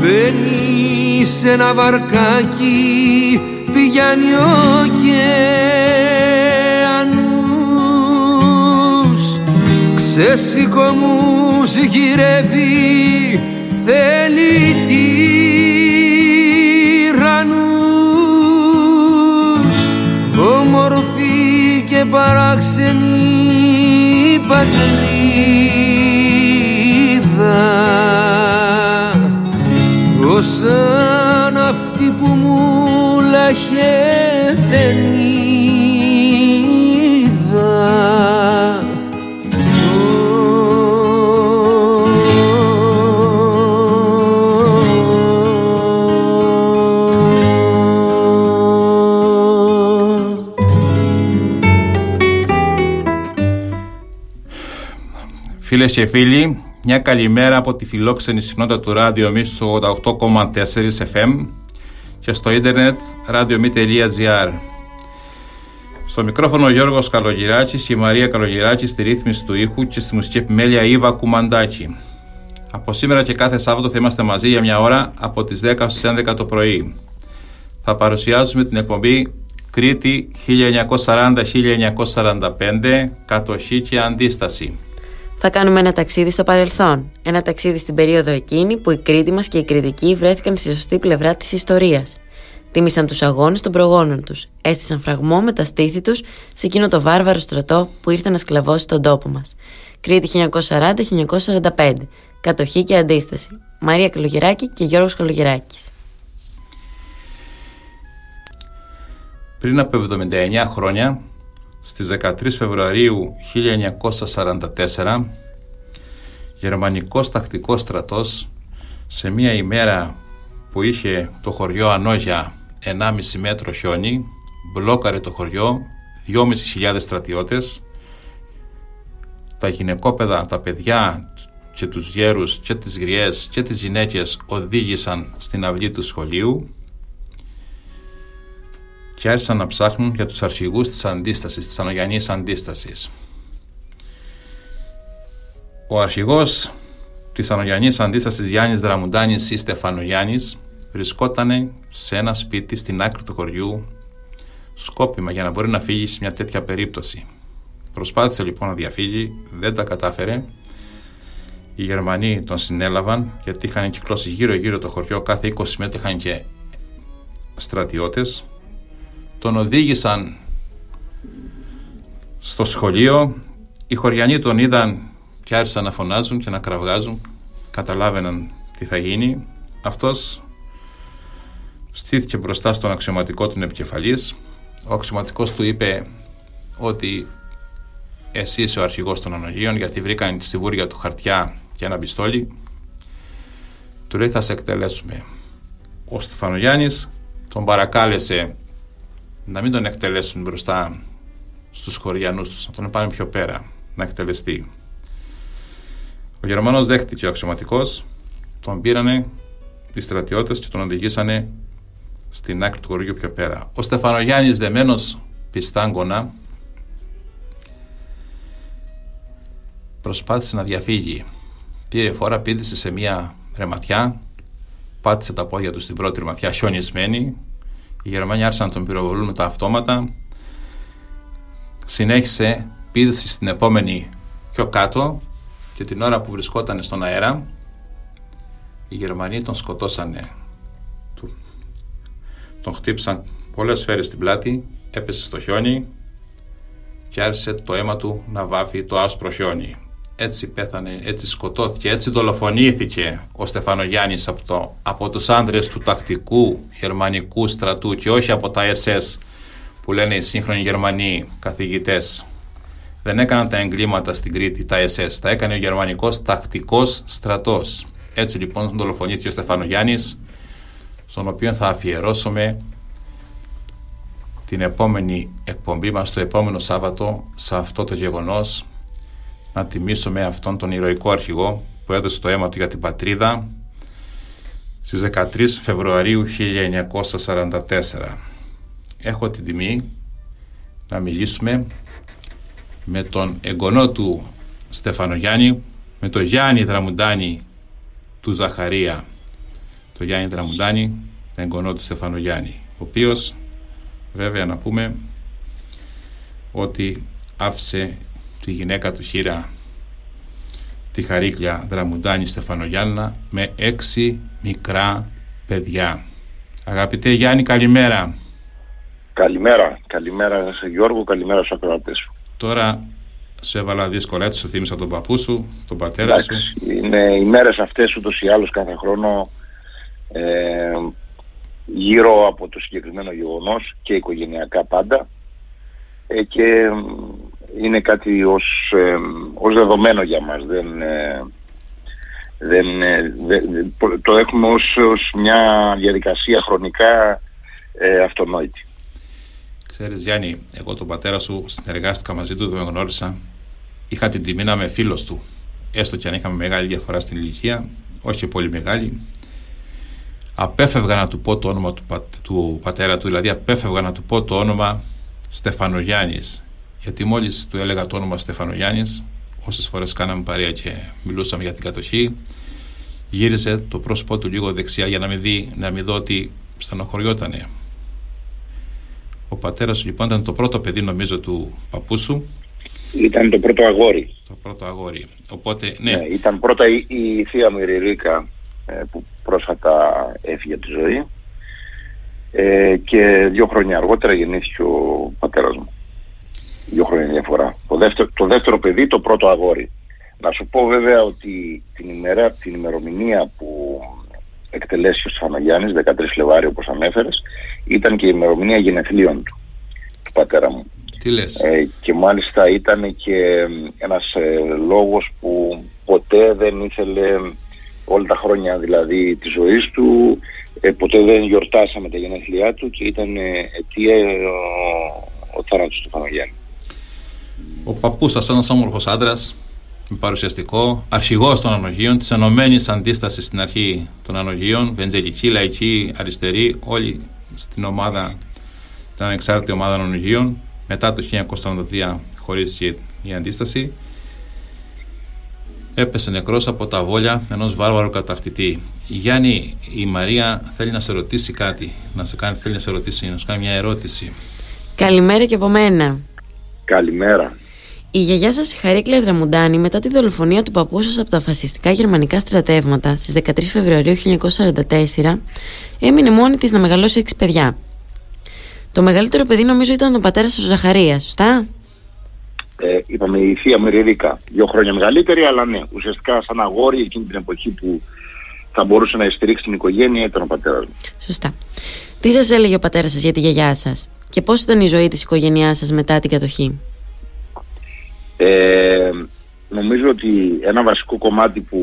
Speaker 3: Μπαίνει σε ένα βαρκάκι πηγαίνει ο ωκεανούς Ξεσηκωμούς γυρεύει θέλει τυραννούς. Όμορφη και παράξενη πατρίδα. Ποιος σαν αυτή που μου λάχε δεν είδα
Speaker 5: Φίλες και φίλοι, μια καλημέρα από τη φιλόξενη συχνότητα του ράδιο Μη στους 88,4 FM και στο ίντερνετ radiomi.gr Στο μικρόφωνο ο Γιώργος Καλογυράκης και η Μαρία Καλογυράκης στη ρύθμιση του ήχου και στη μουσική επιμέλεια Ήβα Κουμαντάκη. Από σήμερα και κάθε Σάββατο θα είμαστε μαζί για μια ώρα από τις 10 στις 11 το πρωί. Θα παρουσιάσουμε την εκπομπή Κρήτη 1940-1945, κατοχή και αντίσταση.
Speaker 6: Θα κάνουμε ένα ταξίδι στο παρελθόν. Ένα ταξίδι στην περίοδο εκείνη που η Κρήτη μας και οι Κρητικοί βρέθηκαν στη σωστή πλευρά της ιστορίας. Τίμησαν τους αγώνες των προγόνων τους. Έστησαν φραγμό με τα στήθη τους σε εκείνο το βάρβαρο στρατό που ήρθε να σκλαβώσει τον τόπο μας. Κρήτη 1940-1945. Κατοχή και αντίσταση. Μαρία Καλογεράκη και Γιώργος Καλογεράκης.
Speaker 5: Πριν από 79 χρόνια, στις 13 Φεβρουαρίου 1944 γερμανικός τακτικός στρατός σε μια ημέρα που είχε το χωριό Ανόγια 1,5 μέτρο χιόνι μπλόκαρε το χωριό 2.500 στρατιώτες τα γυναικόπαιδα, τα παιδιά και τους γέρους και τις γριές και τις γυναίκες οδήγησαν στην αυλή του σχολείου και άρχισαν να ψάχνουν για τους αρχηγούς της αντίστασης, της Ανογιανής Αντίστασης. Ο αρχηγός της Ανογιανής Αντίστασης Γιάννης Δραμουντάνης ή Στεφανογιάννης βρισκόταν σε ένα σπίτι στην άκρη του χωριού σκόπιμα για να μπορεί να φύγει σε μια τέτοια περίπτωση. Προσπάθησε λοιπόν να διαφύγει, δεν τα κατάφερε. Οι Γερμανοί τον συνέλαβαν γιατί είχαν κυκλώσει γύρω γύρω το χωριό, κάθε 20 μέτρα είχαν και στρατιώτες τον οδήγησαν στο σχολείο. Οι χωριανοί τον είδαν και άρχισαν να φωνάζουν και να κραυγάζουν. Καταλάβαιναν τι θα γίνει. Αυτός στήθηκε μπροστά στον αξιωματικό του επικεφαλής. Ο αξιωματικός του είπε ότι εσύ είσαι ο αρχηγός των ανογείων γιατί βρήκαν στη βούρια του χαρτιά και ένα πιστόλι. Του λέει θα σε εκτελέσουμε. Ο Στεφανογιάννης τον παρακάλεσε να μην τον εκτελέσουν μπροστά στους χωριανούς τους, να τον πάνε πιο πέρα, να εκτελεστεί. Ο Γερμανός δέχτηκε ο αξιωματικός, τον πήρανε οι στρατιώτες και τον οδηγήσανε στην άκρη του χωριού πιο πέρα. Ο Στεφανογιάννης δεμένος πιστάγκονα προσπάθησε να διαφύγει. Πήρε φορά, πήδησε σε μια ρεματιά, πάτησε τα πόδια του στην πρώτη ρεματιά χιονισμένη, οι Γερμανοί άρχισαν να τον πυροβολούν με τα αυτόματα. Συνέχισε, πήδησε στην επόμενη πιο κάτω και την ώρα που βρισκόταν στον αέρα οι Γερμανοί τον σκοτώσανε. Τον χτύπησαν πολλές σφαίρες στην πλάτη, έπεσε στο χιόνι και άρχισε το αίμα του να βάφει το άσπρο χιόνι. Έτσι πέθανε, έτσι σκοτώθηκε, έτσι δολοφονήθηκε ο Στεφανογιάννης από, το, από τους άνδρες του τακτικού γερμανικού στρατού και όχι από τα SS που λένε οι σύγχρονοι Γερμανοί καθηγητές. Δεν έκαναν τα εγκλήματα στην Κρήτη τα SS, τα έκανε ο γερμανικός τακτικός στρατός. Έτσι λοιπόν δολοφονήθηκε ο Στεφανογιάννης, στον οποίο θα αφιερώσουμε την επόμενη εκπομπή μας το επόμενο Σάββατο σε αυτό το γεγονός να τιμήσουμε αυτόν τον ηρωικό αρχηγό που έδωσε το αίμα του για την πατρίδα στις 13 Φεβρουαρίου 1944. Έχω την τιμή να μιλήσουμε με τον εγγονό του Στεφανογιάννη, με τον Γιάννη Δραμουντάνη του Ζαχαρία. Το Γιάννη Δραμουντάνη, τον εγγονό του Στεφανογιάννη, ο οποίος βέβαια να πούμε ότι άφησε τη γυναίκα του χείρα τη Χαρίκλια Δραμουντάνη Στεφανογιάννα με έξι μικρά παιδιά. Αγαπητέ Γιάννη καλημέρα.
Speaker 10: Καλημέρα. Καλημέρα σε Γιώργο, καλημέρα στους ακροατές σου.
Speaker 5: Τώρα σε έβαλα δύσκολα έτσι, σου θύμισα τον παππού σου, τον πατέρα
Speaker 10: Εντάξει,
Speaker 5: σου.
Speaker 10: Είναι οι μέρες αυτές ούτως ή άλλως κάθε χρόνο ε, γύρω από το συγκεκριμένο γεγονός και οικογενειακά πάντα ε, και είναι κάτι ως, ε, ως δεδομένο για μας. Δεν, ε, δεν, ε, δεν- το έχουμε ως, ως μια διαδικασία χρονικά ε, αυτονόητη.
Speaker 5: Ξέρεις Γιάννη, εγώ τον πατέρα σου συνεργάστηκα μαζί του, τον γνώρισα. Είχα την τιμή να είμαι φίλος του. Έστω και αν είχαμε μεγάλη διαφορά στην ηλικία, όχι και πολύ μεγάλη. Απέφευγα να του πω το όνομα του, πα- του πατέρα του, δηλαδή απέφευγα να του πω το όνομα Στεφανογιάννης. Γιατί μόλις του έλεγα το όνομα Στεφανογιάννης, όσες φορές κάναμε παρέα και μιλούσαμε για την κατοχή, γύρισε το πρόσωπό του λίγο δεξιά για να μην δει, να μην δω ότι στενοχωριότανε. Ο πατέρας σου λοιπόν ήταν το πρώτο παιδί νομίζω του παππού σου,
Speaker 10: Ήταν το πρώτο αγόρι.
Speaker 5: το πρώτο αγόρι. Οπότε, ναι,
Speaker 10: Ναι, ήταν πρώτα η, η θεία μου η Ριρίκα ε, που πρόσφατα έφυγε από τη ζωή ε, και δύο χρόνια αργότερα γεννήθηκε ο πατέρας μου. Δύο χρόνια διαφορά. Το δεύτερο, το δεύτερο παιδί, το πρώτο αγόρι. Να σου πω βέβαια ότι την, ημέρα, την ημερομηνία που εκτελέσει ο Στεφανογιάννης, 13 Φλεβάριο όπως ανέφερες, ήταν και η ημερομηνία γενεθλίων του, του πατέρα μου.
Speaker 5: τι λες;
Speaker 10: Ε, και μάλιστα ήταν και ε, ένας ε, λόγος που ποτέ δεν ήθελε όλα τα χρόνια δηλαδή της ζωής του ε, ποτέ δεν γιορτάσαμε τα γενέθλιά του και ήταν ε, αιτία ε, ο, ο θάνατος του Παναγιάννη.
Speaker 5: Ο παππούς σας ένας όμορφος άντρας, με παρουσιαστικό, αρχηγός των ανογείων, της ενωμένης αντίστασης στην αρχή των ανογείων, βενζελική, λαϊκή, αριστερή, όλοι στην ομάδα, την ανεξάρτητη ομάδα των ανογείων, μετά το 1943 χωρίστηκε η αντίσταση, έπεσε νεκρός από τα βόλια ενός βάρβαρου κατακτητή. Γιάννη, η Μαρία θέλει να σε ρωτήσει κάτι, να σε κάνει, θέλει να σε ρωτήσει, να σου κάνει μια ερώτηση.
Speaker 6: Καλημέρα και από μένα.
Speaker 10: Καλημέρα.
Speaker 6: Η γιαγιά σας η Χαρίκλια Δραμουντάνη μετά τη δολοφονία του παππού σας από τα φασιστικά γερμανικά στρατεύματα στις 13 Φεβρουαρίου 1944 έμεινε μόνη της να μεγαλώσει έξι παιδιά. Το μεγαλύτερο παιδί νομίζω ήταν ο πατέρας του Ζαχαρίας, σωστά;
Speaker 10: Ε, είπαμε η θεία μου η Ριρίκα, δύο χρόνια μεγαλύτερη αλλά ναι, ουσιαστικά σαν αγόρι εκείνη την εποχή που θα μπορούσε να στηρίξει την οικογένεια ήταν ο πατέρας μου.
Speaker 6: Σωστά. Τι σας έλεγε ο πατέρας σας για τη γιαγιά σας; Και πώς ήταν η ζωή της οικογένειάς σας μετά την κατοχή;
Speaker 10: Ε, νομίζω ότι ένα βασικό κομμάτι που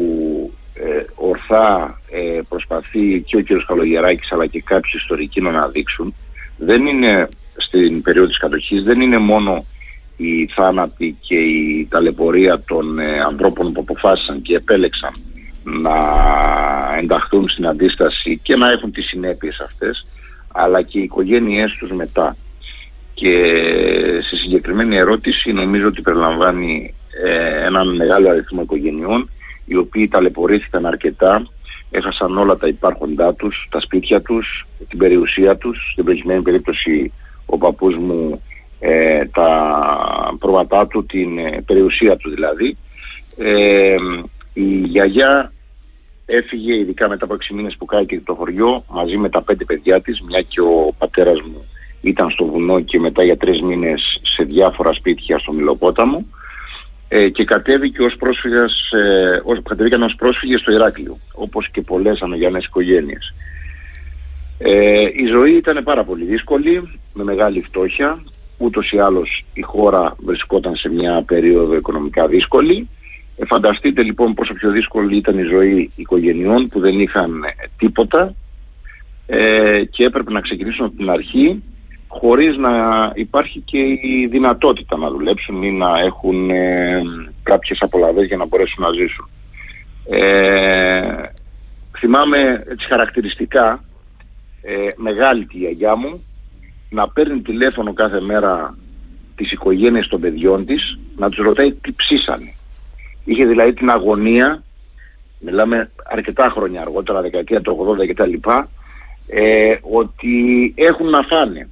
Speaker 10: ε, ορθά ε, προσπαθεί και ο κ. Καλογεράκης αλλά και κάποιοι ιστορικοί να αναδείξουν δεν είναι στην περίοδο της κατοχής δεν είναι μόνο η θάνατη και η ταλαιπωρία των ε, ανθρώπων που αποφάσισαν και επέλεξαν να ενταχθούν στην αντίσταση και να έχουν τις συνέπειες αυτές αλλά και οι οικογένειές τους μετά και στη συγκεκριμένη ερώτηση νομίζω ότι περιλαμβάνει ε, έναν μεγάλο αριθμό οικογενειών οι οποίοι ταλαιπωρήθηκαν αρκετά, έχασαν όλα τα υπάρχοντά τους, τα σπίτια τους, την περιουσία τους, στην προηγουμένη περίπτωση ο παππούς μου ε, τα πρόβατά του, την ε, περιουσία του δηλαδή. Ε, η γιαγιά έφυγε ειδικά μετά από 6 μήνες που κάηκε το χωριό μαζί με τα πέντε παιδιά της, μια και ο πατέρας μου ήταν στο βουνό και μετά για τρεις μήνες σε διάφορα σπίτια στο Μιλοπόταμο ε, και κατέβηκε ως πρόσφυγας, ε, ως, κατέβηκαν ως πρόσφυγες στο Ηράκλειο, όπως και πολλές αναγιανές οικογένειες. Ε, η ζωή ήταν πάρα πολύ δύσκολη, με μεγάλη φτώχεια, ούτως ή άλλως η χώρα βρισκόταν σε μια περίοδο οικονομικά δύσκολη. Ε, φανταστείτε λοιπόν πόσο πιο δύσκολη ήταν η ζωή οικογενειών που δεν είχαν ε, τίποτα ε, και έπρεπε να ξεκινήσουν από την αρχή χωρίς να υπάρχει και η δυνατότητα να δουλέψουν ή να έχουν ε, κάποιες απολαβές για να μπορέσουν να ζήσουν. Ε, θυμάμαι έτσι χαρακτηριστικά ε, μεγάλη τη γιαγιά μου να παίρνει τηλέφωνο κάθε μέρα τις οικογένειες των παιδιών της να τους ρωτάει τι ψήσανε. Είχε δηλαδή την αγωνία, μιλάμε αρκετά χρόνια αργότερα, δεκαετία του 80 κτλ, ε, ότι έχουν να φάνε.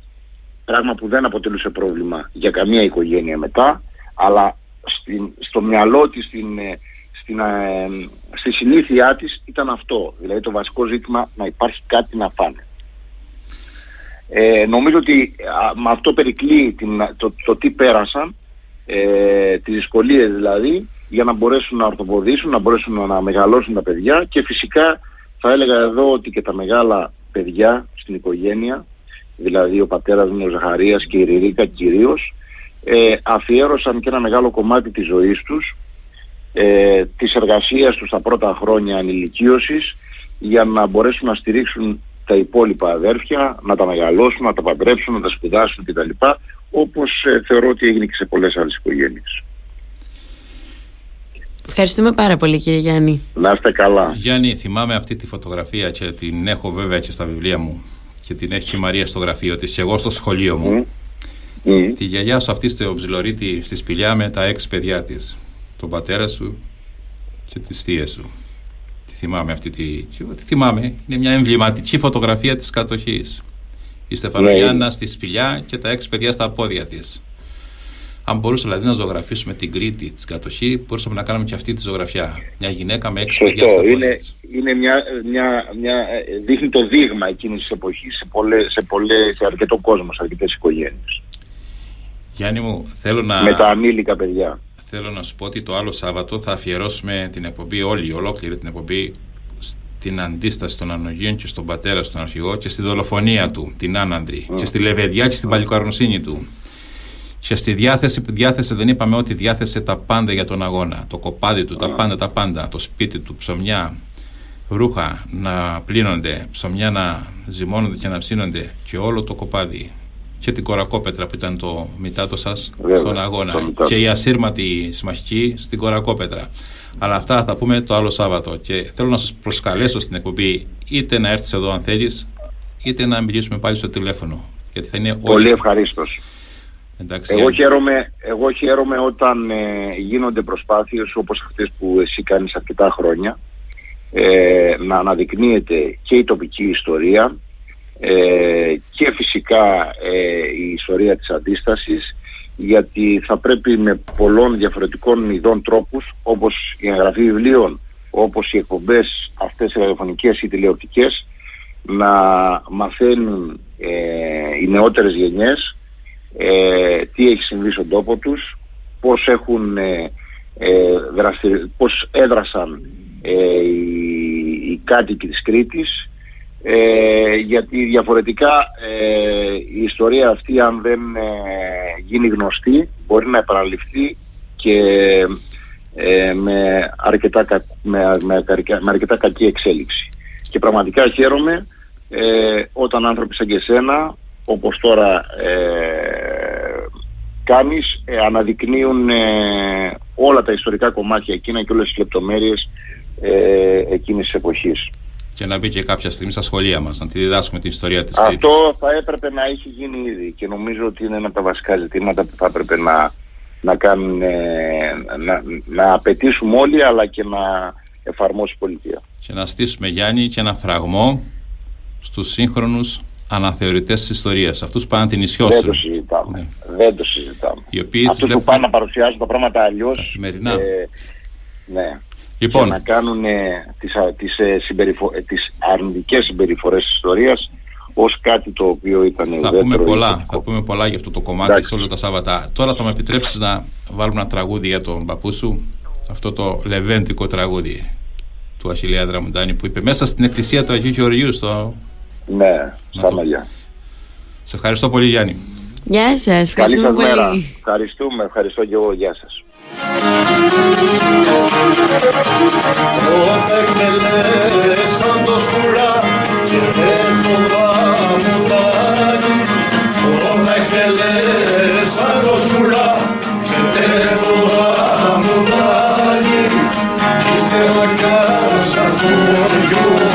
Speaker 10: Πράγμα που δεν αποτελούσε πρόβλημα για καμία οικογένεια μετά, αλλά στην, στο μυαλό της, στην, ε, στην, ε, στη συνήθειά της ήταν αυτό. Δηλαδή το βασικό ζήτημα να υπάρχει κάτι να φάνε. Ε, νομίζω ότι α, με αυτό περικλεί την, το, το τι πέρασαν, ε, τις δυσκολίες δηλαδή, για να μπορέσουν να ορθοποδήσουν, να μπορέσουν να μεγαλώσουν τα παιδιά και φυσικά θα έλεγα εδώ ότι και τα μεγάλα παιδιά στην οικογένεια, δηλαδή ο πατέρας μου ο Ζαχαρίας και η Ριρίκα κυρίως, ε, αφιέρωσαν και ένα μεγάλο κομμάτι της ζωής τους, ε, της εργασίας τους τα πρώτα χρόνια ανηλικίωσης για να μπορέσουν να στηρίξουν τα υπόλοιπα αδέρφια, να τα μεγαλώσουν, να τα παντρέψουν, να τα σπουδάσουν κτλ. Όπως ε, θεωρώ ότι έγινε και σε πολλές άλλες οικογένειες.
Speaker 6: Ευχαριστούμε πάρα πολύ κύριε Γιάννη.
Speaker 10: Να είστε καλά.
Speaker 5: Γιάννη, θυμάμαι αυτή τη φωτογραφία και την έχω βέβαια και στα βιβλία μου και την έχει και η Μαρία στο γραφείο της και εγώ στο σχολείο μου. Τη γιαγιά σου αυτή στο ψιλορίτη στη σπηλιά με τα έξι παιδιά της. Τον πατέρα σου και τις θείες σου. Τη θυμάμαι αυτή τη... Τη θυμάμαι. Είναι μια εμβληματική φωτογραφία της κατοχής. Η Στεφανογιάννα στη σπηλιά και τα έξι παιδιά στα πόδια της. Αν μπορούσαμε δηλαδή να ζωγραφίσουμε την Κρήτη, την κατοχή, μπορούσαμε να κάνουμε και αυτή τη ζωγραφιά. Μια γυναίκα με έξι παιδιά στα
Speaker 10: Σωστό.
Speaker 5: πόδια
Speaker 10: Είναι,
Speaker 5: της.
Speaker 10: είναι μια, μια, μια, ε, δείχνει το δείγμα εκείνης της εποχής σε, πολλές, σε, πολλές, σε αρκετό κόσμος, σε αρκετές οικογένειες.
Speaker 5: Γιάννη μου, θέλω να...
Speaker 10: Με τα ανήλικα παιδιά.
Speaker 5: Θέλω να σου πω ότι το άλλο Σάββατο θα αφιερώσουμε την εκπομπή, όλη, ολόκληρη την εκπομπή, στην αντίσταση των ανογείων και στον πατέρα στον αρχηγό και στη δολοφονία του, την άναντρη, και στη λεβεδιά και στην παλικαρνοσύνη του. Και στη διάθεση που διάθεσε, δεν είπαμε ότι διάθεσε τα πάντα για τον αγώνα. Το κοπάδι του, τα πάντα, τα πάντα. Το σπίτι του, ψωμιά, ρούχα να πλύνονται, ψωμιά να ζυμώνονται και να ψήνονται και όλο το κοπάδι. Και την κορακόπετρα που ήταν το μητάτο σας
Speaker 10: Βέβαια,
Speaker 5: στον αγώνα.
Speaker 10: το μητάτο.
Speaker 5: Και η ασύρματη συμμαχική στην κορακόπετρα. Αλλά αυτά θα πούμε το άλλο Σάββατο. Και θέλω να σας προσκαλέσω στην εκπομπή είτε να έρθεις εδώ αν θέλεις, είτε να μιλήσουμε πάλι στο τηλέφωνο. Γιατί θα είναι
Speaker 10: Πολύ
Speaker 5: όλοι.
Speaker 10: ευχαρίστως.
Speaker 5: Εντάξει,
Speaker 10: Εγώ
Speaker 5: Γιάννη.
Speaker 10: χαίρομαι, εγώ χαίρομαι όταν ε, γίνονται προσπάθειες όπως αυτές που εσύ κάνεις αρκετά χρόνια ε, να αναδεικνύεται και η τοπική ιστορία ε, και φυσικά ε, η ιστορία της αντίστασης γιατί θα πρέπει με πολλών διαφορετικών ειδών τρόπους όπως η εγγραφή βιβλίων, όπως οι εκπομπές αυτές οι ραδιοφωνικές ή τηλεοπτικές να μαθαίνουν ε, οι νεότερες γενιές ε, τι έχει συμβεί στον τόπο τους, πώς, έχουν, ε, ε, δραστηρι- πώς έδρασαν ε, οι, οι κάτοικοι της Κρήτης ε, γιατί διαφορετικά ε, η ιστορία αυτή αν δεν ε, γίνει γνωστή μπορεί να επαναληφθεί και ε, με, αρκετά, κα- με, με, αρκετά- με αρκετά κακή εξέλιξη. Και πραγματικά χαίρομαι ε, όταν άνθρωποι σαν και εσένα, όπως τώρα ε, κάνεις, ε, αναδεικνύουν ε, όλα τα ιστορικά κομμάτια εκείνα και όλες τις λεπτομέρειες ε, εκείνης της εποχής.
Speaker 5: Και να μπει και κάποια στιγμή στα σχολεία μας, να τη διδάσκουμε την ιστορία της Κρήτης.
Speaker 10: Αυτό θα έπρεπε να έχει γίνει ήδη και νομίζω ότι είναι ένα από τα βασικά ζητήματα που θα έπρεπε να, να, κάνουν, ε, να, να απαιτήσουμε όλοι αλλά και να εφαρμόσει η πολιτεία.
Speaker 5: Και να στήσουμε, Γιάννη, και ένα φραγμό στους σύγχρονους αναθεωρητές της ιστορίας. Αυτούς που πάνε να την
Speaker 10: Δεν
Speaker 5: ισιώσουν.
Speaker 10: το συζητάμε. Δεν το συζητάμε.
Speaker 5: Οι οποίοι τις
Speaker 10: Αυτούς που
Speaker 5: βλέπουν
Speaker 10: πάνε να παρουσιάζουν τα πράγματα αλλιώς
Speaker 5: καθημερινά.
Speaker 10: ε, ναι.
Speaker 5: Λοιπόν.
Speaker 10: και να κάνουν ε, τις, α- τις, ε, συμπεριφο- ε, τις αρνητικές συμπεριφορές της ιστορίας ως κάτι το οποίο ήταν
Speaker 5: Θα
Speaker 10: ουδέτερο
Speaker 5: πούμε
Speaker 10: ή
Speaker 5: πολλά,
Speaker 10: θετικό.
Speaker 5: θα πούμε πολλά για αυτό το κομμάτι
Speaker 10: Εντάξει.
Speaker 5: σε όλα τα Σάββατα. Τώρα θα με επιτρέψεις να βάλουμε ένα τραγούδι για τον παππού σου. Αυτό το λεβέντικο τραγούδι του Αχιλέα Δραμουντάνη που είπε μέσα στην εκκλησία του Αγίου Γεωργίου. Στο...
Speaker 10: Ναι, στα
Speaker 5: το-
Speaker 10: μαλλιά.
Speaker 5: Σε ευχαριστώ πολύ, Γιάννη.
Speaker 6: Γεια σας,
Speaker 10: Καλή
Speaker 6: ευχαριστούμε
Speaker 10: σας μέρα.
Speaker 6: πολύ.
Speaker 10: Ευχαριστούμε, ευχαριστώ και εγώ. Γεια σας.
Speaker 11: Όταν εκτελέσαν το σκουρά και δεν το δαμουτάκι Όταν εκτελέσαν το σκουρά και δεν το δαμουτάκι Ύστερα κάψαν το γιο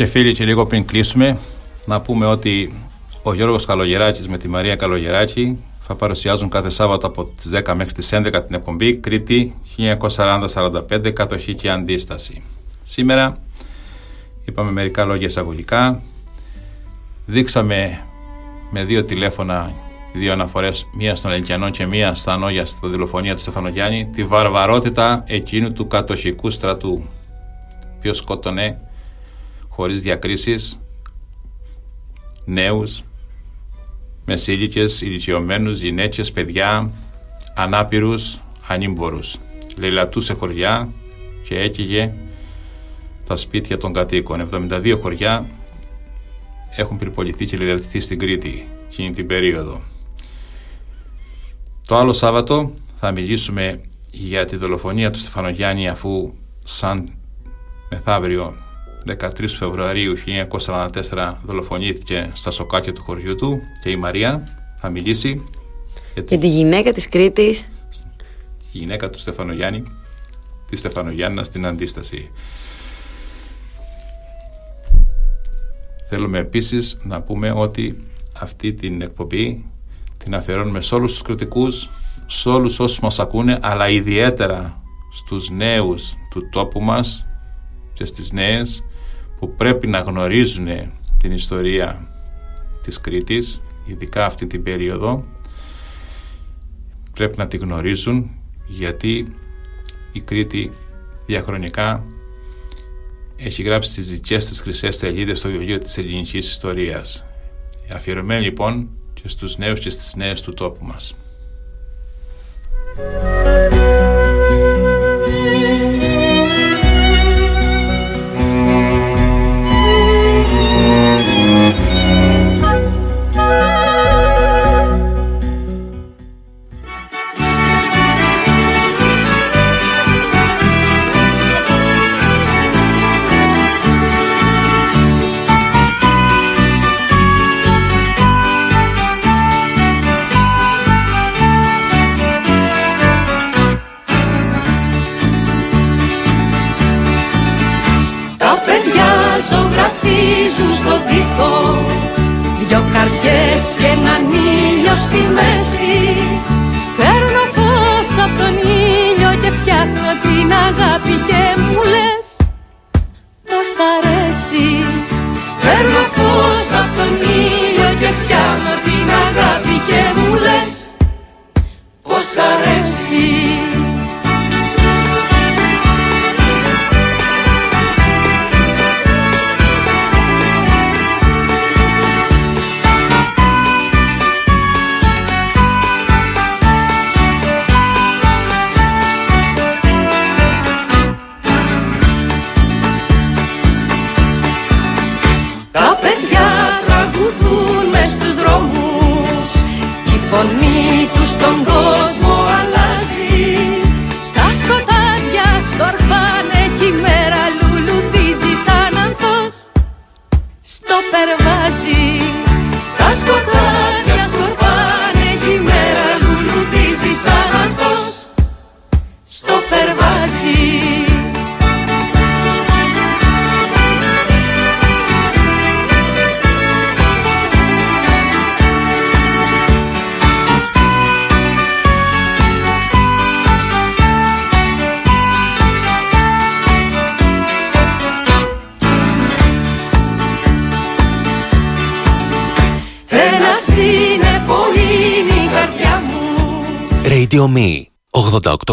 Speaker 11: και
Speaker 5: φίλοι και λίγο πριν κλείσουμε να πούμε ότι ο Γιώργος Καλογεράκης με τη Μαρία Καλογεράκη θα παρουσιάζουν κάθε Σάββατο από τις 10 μέχρι τις 11 την εκπομπή Κρήτη 1940-45 κατοχή και αντίσταση. Σήμερα είπαμε μερικά λόγια εισαγωγικά δείξαμε με δύο τηλέφωνα δύο αναφορές, μία στον Ελκιανό και μία στα Νόγια στη δολοφονία του Στεφανογιάννη τη βαρβαρότητα εκείνου του κατοχικού στρατού ποιος σκότωνε χωρίς διακρίσεις νέους, μεσήλικες, ηλικιωμένους, γυναίκες, παιδιά, ανάπηρους, ανήμπορους. Λελατούσε χωριά και έκυγε τα σπίτια των κατοίκων. 72 χωριά έχουν πυρποληθεί και λελατηθεί στην Κρήτη εκείνη την περίοδο. Το άλλο Σάββατο θα μιλήσουμε για τη δολοφονία του Στεφανογιάννη αφού σαν μεθαύριο 13 Φεβρουαρίου 1944 δολοφονήθηκε στα σοκάκια του χωριού του και η Μαρία θα μιλήσει
Speaker 6: για τη γυναίκα της Κρήτης
Speaker 5: τη γυναίκα του Στεφανογιάννη τη Στεφανογιάννα στην αντίσταση. Θέλουμε επίσης να πούμε ότι αυτή την εκπομπή την αφιερώνουμε σε όλους τους κριτικούς, σε όλους όσους μας ακούνε, αλλά ιδιαίτερα στους νέους του τόπου μας και στις νέες που πρέπει να γνωρίζουν την ιστορία της Κρήτης, ειδικά αυτή την περίοδο, πρέπει να τη γνωρίζουν γιατί η Κρήτη διαχρονικά έχει γράψει τις δικές της χρυσές τελίδες στο βιβλίο της ελληνικής ιστορίας. Αφιερωμένη λοιπόν και στους νέους και στις νέες του τόπου μας.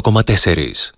Speaker 1: 1,4